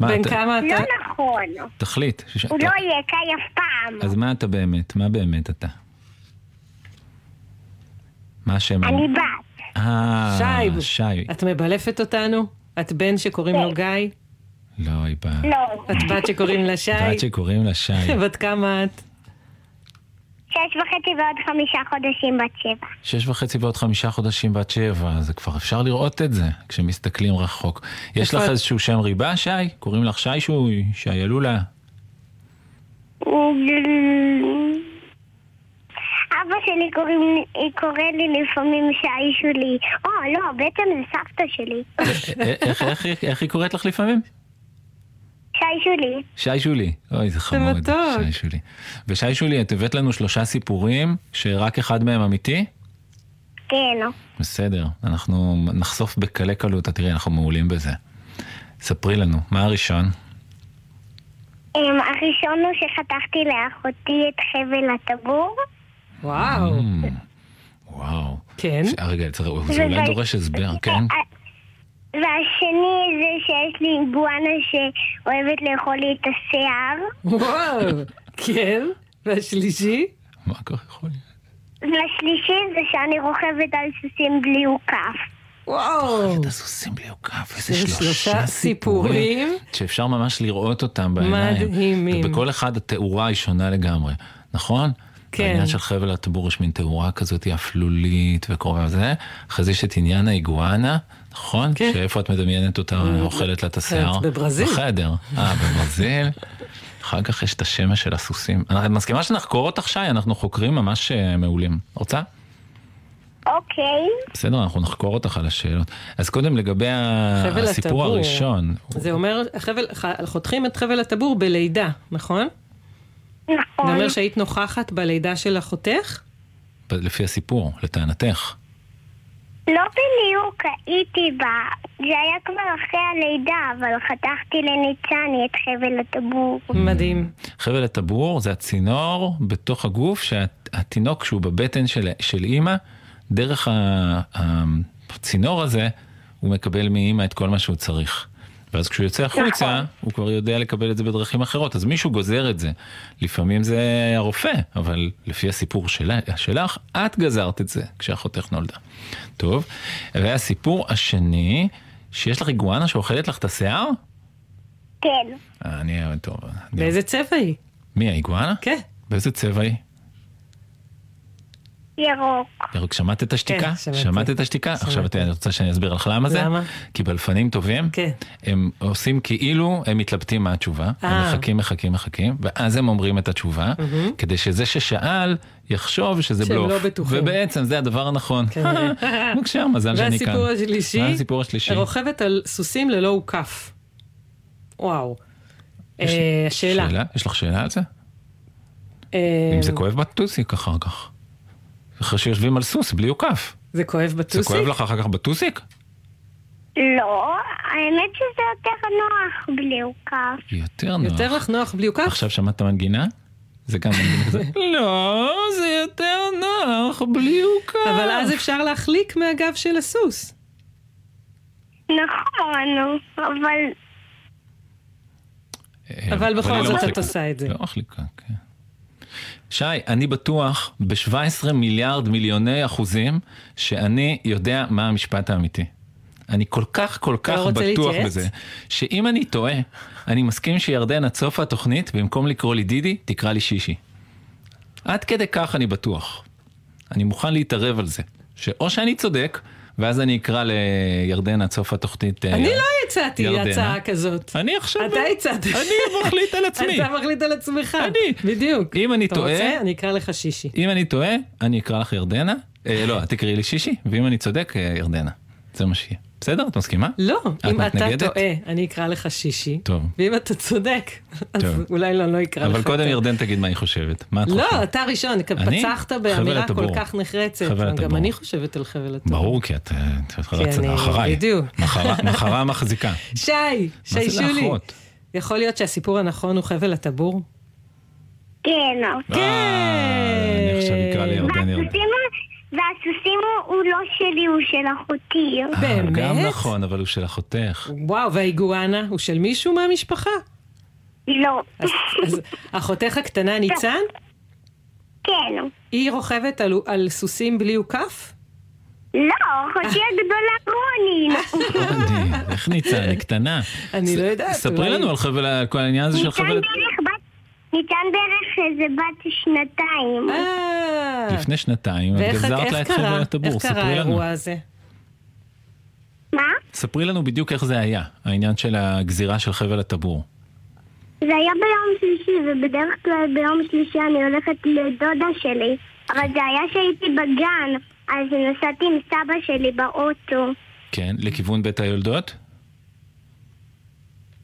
מה בן אתה- כמה לא אתה? נכון. תחליט. הוא לא יהיה קאי אף פעם. אז מה אתה באמת? מה באמת אתה? מה השם? אני בת. אה, שי. שי. את מבלפת אותנו? את בן שקוראים לו גיא? לא, היא בת. לא. את בת שקוראים לה שי? בת שקוראים לה שי. בת כמה את? שש וחצי ועוד חמישה חודשים בת שבע. שש וחצי ועוד חמישה חודשים בת שבע, זה כבר אפשר לראות את זה כשמסתכלים רחוק. יש לך את? איזשהו שם ריבה, שי? קוראים לך שי שוי? שי אלולה? אבא שלי קוראים קורא לי לפעמים שי שולי. או, לא, בעצם זה סבתא שלי. אה, איך- איך היא קוראת לך לפעמים? שי שולי. שי שולי. אוי, זה חמוד. מתוק. שי שולי. ושי שולי, את הבאת לנו שלושה סיפורים, שרק אחד מהם אמיתי? כן. בסדר, אנחנו נחשוף בקלי קלות, תראי, אנחנו מעולים בזה. ספרי לנו, מה הראשון? אמ, הראשון הוא שחתכתי לאחותי את חבל הטבור. וואו. Mm, וואו. כן. ש- רגע, זה זה אולי דורש הסבר, כן? והשני זה שיש לי גואנה שאוהבת לאכול לי את השיער. וואו. כן. והשלישי? מה ככה יכול להיות? והשלישי זה שאני רוכבת על סוסים בלי עוקף. וואו. את הסוסים בלי עוקף, איזה זה שלושה סיפורים. סיפורים. שאפשר ממש לראות אותם בעיניים. מדהימים. ובכל אחד התאורה היא שונה לגמרי, נכון? כן. בעניין של חבל הטבור יש מין תאורה כזאת אפלולית וקרובה וזה. אחרי זה יש את עניין האיגואנה, נכון? כן. שאיפה את מדמיינת אותה אה, אוכלת לה את השיער? בברזיל. בחדר. אה, בברזיל. אחר כך יש את השמש של הסוסים. את מסכימה שנחקור אותך, שי? אנחנו חוקרים ממש אה, מעולים. רוצה? אוקיי. בסדר, אנחנו נחקור אותך על השאלות. אז קודם לגבי הסיפור הטבור. הראשון. זה אומר, חבל, ח- חותכים את חבל הטבור בלידה, נכון? נכון. זה אומר שהיית נוכחת בלידה של אחותך? לפי הסיפור, לטענתך. לא בדיוק הייתי בה, זה היה כבר אחרי הלידה, אבל חתכתי לניצני את חבל הטבור. מדהים. חבל הטבור זה הצינור בתוך הגוף שהתינוק שהוא בבטן של, של אימא דרך הצינור הזה, הוא מקבל מאימא את כל מה שהוא צריך. ואז כשהוא יוצא החוצה, נכון. הוא כבר יודע לקבל את זה בדרכים אחרות. אז מישהו גוזר את זה. לפעמים זה הרופא, אבל לפי הסיפור שלה, שלך, את גזרת את זה כשאחותך נולדה. טוב, והסיפור השני, שיש לך איגואנה שאוכלת לך את השיער? כן. אה, אני, טוב. אני- באיזה צבע היא? מי, האיגואנה? כן. באיזה צבע היא? ירוק. ירוק, שמעת את השתיקה? כן, שמעתי. שמעת את השתיקה? עכשיו אני רוצה שאני אסביר לך למה זה? למה? כי בלפנים טובים, כן. הם עושים כאילו הם מתלבטים מה התשובה, הם אה. מחכים, מחכים, מחכים, ואז הם אומרים את התשובה, מהמם. כדי שזה ששאל יחשוב שזה שהם בלוף. לא בטוחים. ובעצם זה הדבר הנכון. כנראה. בבקשה, מזל שאני כאן. והסיפור השלישי, מה הסיפור השלישי? רוכבת על סוסים ללא אוכף. וואו. יש- אה, השאלה. שאלה? יש לך שאלה על זה? אה, אם זה כואב בטוסיק אחר כך. אחרי שיושבים על סוס בלי אוכף. זה כואב זה בטוסיק? כואב לך אחר כך בטוסיק? לא, האמת שזה יותר נוח בלי עוקף. יותר נוח. יותר לך נוח בלי אוכף? עכשיו שמעת מנגינה? זה גם מנגינה כזה. לא, זה יותר נוח בלי אוכף. אבל אז אפשר להחליק מהגב של הסוס. נכון, אבל אבל בכל לא זאת את. עושה את זה. לא מחליקה, כן. שי, אני בטוח ב-17 מיליארד מיליוני אחוזים שאני יודע מה המשפט האמיתי. אני כל כך כל כך רוצה בטוח להתייעץ? בזה, שאם אני טועה, אני מסכים שירדן עד סוף התוכנית, במקום לקרוא לי דידי, תקרא לי שישי. עד כדי כך אני בטוח. אני מוכן להתערב על זה. שאו שאני צודק, ואז אני אקרא לירדן עד סוף התוכנית. אה, אני לא הצעתי ירדנה. הצעה כזאת. אני עכשיו... אתה הצעת. אני מחליט על עצמי. אתה מחליט על עצמך. אני. בדיוק. אם אני אתה טועה- רוצה? אני אקרא לך שישי. אם אני טועה, אני אקרא לך ירדנה. אה, לא, תקראי לי שישי, ואם אני צודק, אה, ירדנה. זה מה שיהיה. בסדר? את מסכימה? לא, אם אתה מתנגדת? טועה, אני אקרא לך שישי. טוב. ואם אתה צודק, אז טוב. אולי לא, לא אקרא לך. אבל קודם. ירדן תגיד מה היא חושבת. מה את חושבת? לא, אתה ראשון, אני? פצחת באמירה כל הטבור. כך נחרצת. חבל גם. אני חושבת על חבל הטבור. ברור, כי את אה, את אני- אחריי. בדיוק. מחרה- מחזיקה. שי, מה שי זה שולי. לאחרות? יכול להיות שהסיפור הנכון הוא חבל הטבור? כן. אה, אני עכשיו אקרא לירדן ירדן. והסוסים- הוא- הוא לא שלי, הוא של אחותי. אה, גם נכון, אבל הוא של אחותך. וואו, והאיגואנה הוא של מישהו מהמשפחה? לא. אז אז אחותך הקטנה ניצן? כן. היא רוכבת על- על סוסים בלי אוכף? לא, אחותי הגדולה רוני. רוני, איך ניצן, היא קטנה. אני לא יודעת. ספרי לנו על כל העניין הזה של ניצן חבל... בערך בת... ניצן בערך איזה בת שנתיים. לפני שנתיים, את גזרת לה את קרה? חבל הטבור, איך קרה ספרי לנו. האירוע הזה? מה? ספרי לנו בדיוק איך זה היה, העניין של הגזירה של חבל הטבור. זה היה ביום שלישי, ובדרך כלל ביום שלישי אני הולכת לדודה שלי. אבל זה היה שהייתי בגן, אז נסעתי עם סבא שלי באוטו. כן, לכיוון בית היולדות?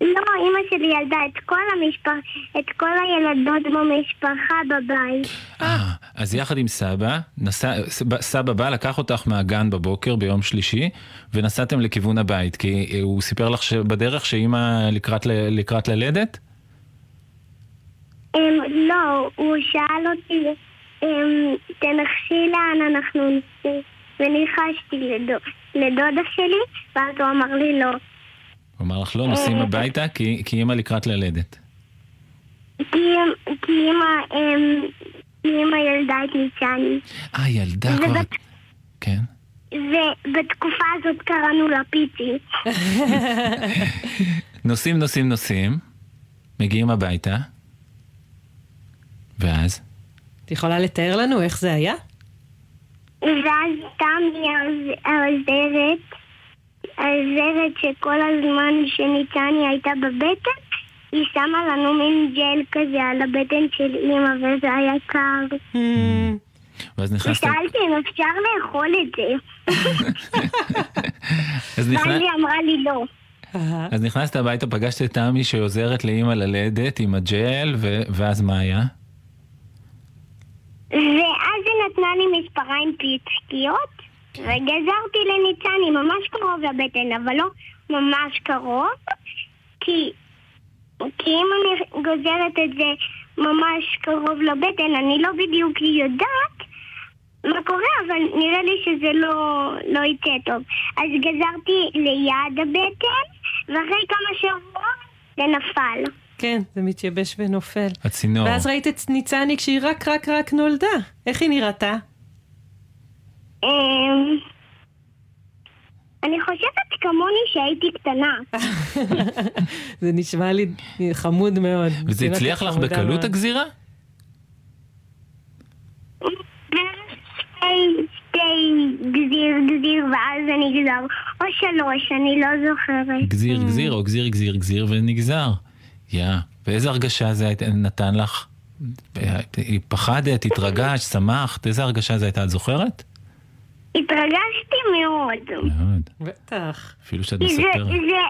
לא, אימא שלי ילדה את כל המשפחה, את כל הילדות במשפחה בבית. אה, אז יחד עם סבא, נסע, סבא- בא, לקח אותך מהגן בבוקר ביום שלישי, ונסעתם לכיוון הבית, כי אה, הוא סיפר לך שבדרך שאימא לקראת, לקראת ללדת? אמ, לא, הוא שאל אותי, אמ, תנחשי לאן אנחנו נוסעים. וניחשתי לדו, לדודה שלי, ואז הוא אמר לי לא. הוא אמר לך, לא, נוסעים הביתה, כי, כי אימא לקראת ללדת. כי כי אמא, אמ, ילדה את ניצני. אה, ילדה כבר... ובת- כן. ובתקופה הזאת קראנו לה פיצי. נוסעים, נוסעים, נוסעים, מגיעים הביתה, ואז? את יכולה לתאר לנו איך זה היה? ואז תמי העוז- העוזרת, העוזרת שכל הזמן שניצני הייתה בבטן, היא שמה לנו מין ג'ל כזה על הבטן של אימא, וזה היה קר. ואז נכנסת... ושאלתי אם אפשר לאכול את זה. אז ואז נכנס... היא אמרה לי לא. אז נכנסת הביתה, פגשת את תמי שעוזרת לאימא ללדת עם הג'ל. ואז מה היה? ואז היא נתנה לי מספריים פיצקיות, וגזרתי לניצני ממש קרוב לבטן, אבל לא ממש קרוב, כי, כי אם אני גוזרת את זה ממש קרוב לבטן, אני לא בדיוק יודעת מה קורה, אבל אבל נראה לי שזה לא, לא יצא טוב. אז גזרתי ליד הבטן, ואחרי כמה שבועות זה נפל. כן, זה מתייבש ונופל. הצינור. ואז ראית את ניצני כשהיא רק רק רק נולדה. איך היא נראתה? אמ, אני חושבת כמוני שהייתי קטנה. זה נשמע לי חמוד מאוד. וזה הצליח לך בקלות. הגזירה? שתי, שתי גזיר גזיר ואז זה נגזר. או שלוש, אני לא זוכרת. גזיר Mm. גזיר או גזיר גזיר גזיר ונגזר. יא, ואיזה הרגשה זה נתן לך? אה, פחדת, התרגשת, שמחת? איזה הרגשה זה הייתה, את זוכרת? התרגשתי מאוד. מאוד. בטח. אפילו שאת מספרת. זה,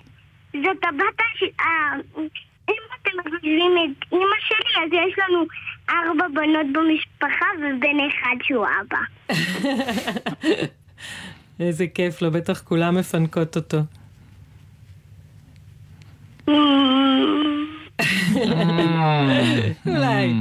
זאת הבת ש... אה, אם אתם מחשבים את אימא שלי, אז יש לנו ארבע בנות במשפחה ובן אחד שהוא אבא. איזה כיף לו, בטח כולם מפנקות אותו. אולי.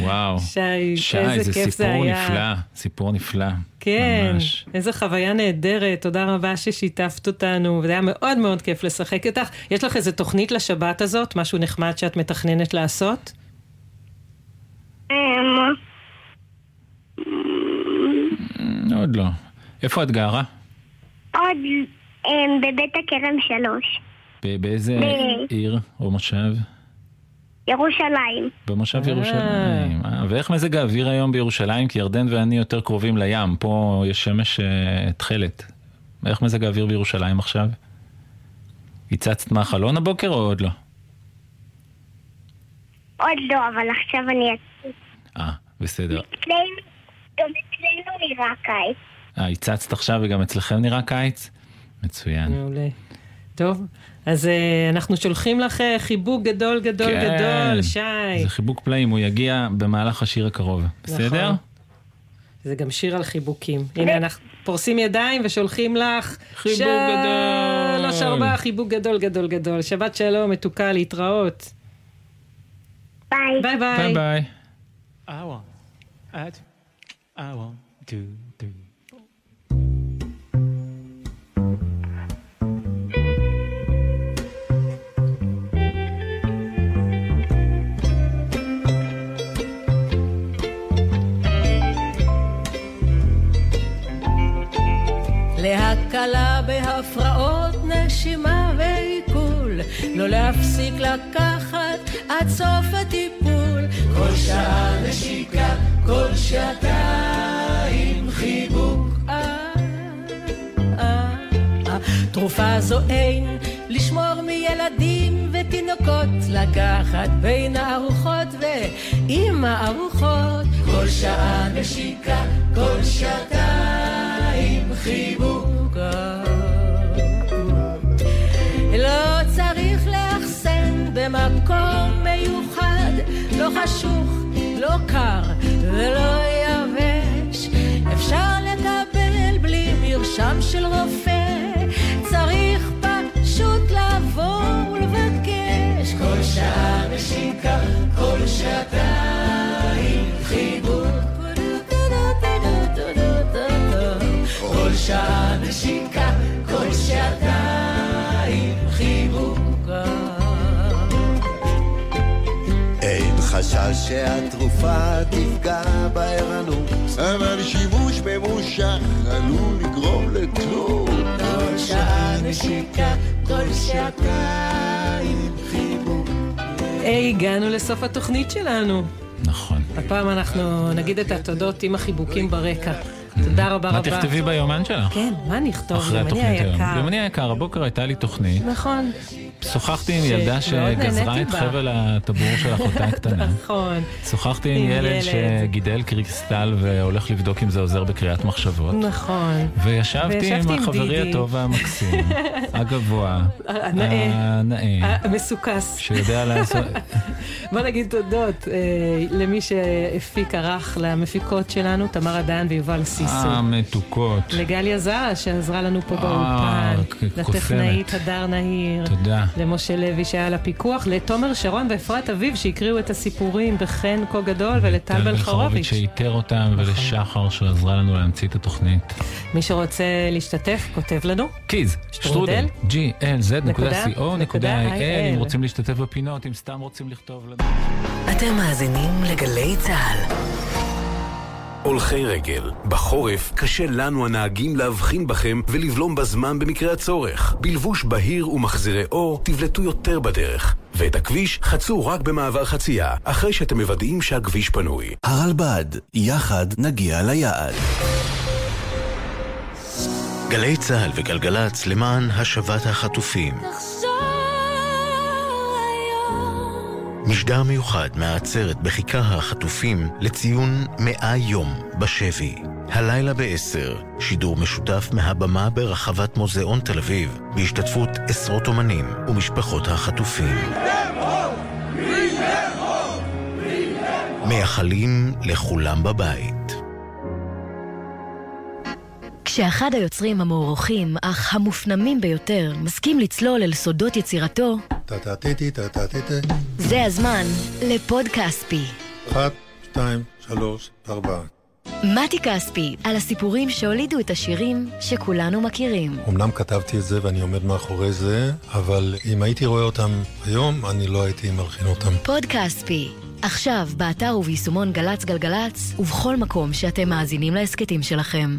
וואו. שי, שי, איזה זה כיף זה סיפור היה. נפלא, סיפור נפלא. כן, ממש. איזו חוויה נהדרת, תודה רבה ששיתפת אותנו, וזה היה מאוד מאוד כיף לשחק איתך. יש לך איזה תוכנית לשבת הזאת, משהו נחמד שאת מתכננת לעשות? אמ, עוד לא. איפה את גרה? עוד אמ, בבית הכרם שלוש, באיזה עיר או מושב? ירושלים. במושב אה. ירושלים. אה, ואיך מזג האוויר היום בירושלים? כי ירדן ואני יותר קרובים לים, פה יש שמש אה, תכלת. איך מזג האוויר בירושלים עכשיו? הצצת מהחלון הבוקר או עוד לא? עוד לא, אבל עכשיו אני... אה, בסדר. גם אצלנו נראה קיץ. אה, הצצת עכשיו וגם אצלכם נראה קיץ? מצוין. מעולה. טוב, אז אה, אנחנו שולחים לך אה, חיבוק גדול גדול כן. גדול, שי. זה חיבוק פלאים, הוא יגיע במהלך השיר הקרוב. בסדר? נכון. זה גם שיר על חיבוקים. הנה, אנחנו פורסים ידיים ושולחים לך... חיבוק גדול. שלוש ארבע, חיבוק גדול גדול גדול. שבת שלום, מתוקה, להתראות. ביי. ביי ביי. ביי ביי. I want, I, do, I want, two, להקלה בהפרעות נשימה ועיכול, לא להפסיק לקחת עד סוף הטיפול. כל שעה נשיקה, כל שעתיים חיבוק. אה, אה, אה. תרופה זו אין לשמור מילדים ותינוקות, לקחת בין הארוחות ועם הארוחות. כל שעה נשיקה, כל שעתיים חיבוק. לא צריך לאחסן במקום מיוחד, לא חשוך, לא קר ולא יבש. אפשר לקבל בלי מרשם של רופא, צריך פשוט לבוא ולבקש. כל שעה נשיקה, כל שעתיים שעה נשיקה, כל שעתיים חיבוק. אין חשש שהתרופה תפגע בערנות, אבל שימוש ממושך עלול לגרום לתלות. כל שעה נשיקה, כל שעתיים חיבוק. היי, הגענו לסוף התוכנית שלנו. נכון. הפעם אנחנו נגיד את התודות עם החיבוקים ברקע. תודה רבה מה רבה. תכתבי ביומן שלך? כן, מה נכתוב? אחרי התוכנית היום. היקר. אני היקר, הבוקר הייתה לי תוכנית. נכון. שוחחתי עם ילדה שגזרה את. חבל הטבור של אחותה הקטנה. נכון. שוחחתי עם ילד. שגידל קריסטל והולך לבדוק אם זה עוזר בקריאת מחשבות. נכון. וישבתי עם החברי. הטוב והמקסים, הגבוה, הנאה. המסוכס. שיודע לעשות... בוא נגיד תודות אה, למי שהפיק, ערך, למפיקות שלנו, תמר עדן ויובל סיסו. אה, מתוקות. לגליה זרה שעזרה לנו פה אה, באולפן. כ- לטכנאית הדר נהיר. תודה. למשה לוי שהיה על הפיקוח, לתומר שרון ואפרת אביב שהקריאו את הסיפורים בחן כה גדול, ולטל בלחרוביץ'. שאיתר אותם, ולשחר שעזרה לנו להמציא את התוכנית. מי שרוצה להשתתף, כותב לנו. קיז, שטרודל, glz.co.il, אם רוצים להשתתף בפינות, אם סתם רוצים לכתוב לנו. אתם מאזינים לגלי צה"ל. הולכי רגל. בחורף קשה לנו הנהגים להבחין בכם ולבלום בזמן במקרה הצורך. בלבוש בהיר ומחזירי אור תבלטו יותר בדרך. ואת הכביש חצו רק במעבר חצייה, אחרי שאתם מוודאים שהכביש פנוי. הרלב"ד, יחד נגיע ליעד. גלי צה"ל וגלגלצ למען השבת החטופים. משדר מיוחד מהעצרת בכיכר החטופים לציון מאה יום בשבי. הלילה בעשר, שידור משותף מהבמה ברחבת מוזיאון תל אביב, בהשתתפות עשרות אומנים ומשפחות החטופים. מייחלים לכולם בבית. כשאחד היוצרים המוערוכים, אך המופנמים ביותר, מסכים לצלול אל סודות יצירתו. זה הזמן לפוד כספי. אחת, שתיים, שלוש, ארבע. מתי כספי, על הסיפורים שהולידו את השירים שכולנו מכירים. אמנם כתבתי את זה ואני עומד מאחורי זה, אבל אם הייתי רואה אותם היום, אני לא הייתי מלחין אותם. פוד כספי, עכשיו באתר וביישומון גל"צ גלגלצ, ובכל מקום שאתם מאזינים להסכתים שלכם.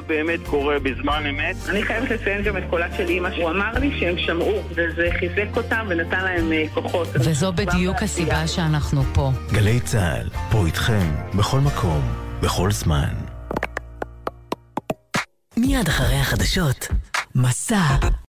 באמת קורה בזמן אמת. אני חייבת לציין גם את קולה של אימא, הוא אמר לי שהם שמעו, וזה חיזק אותם ונתן להם אה, כוחות. וזו בדיוק הסיבה שאנחנו פה. גלי צה"ל, פה איתכם, בכל מקום, בכל זמן. מיד אחרי החדשות, מסע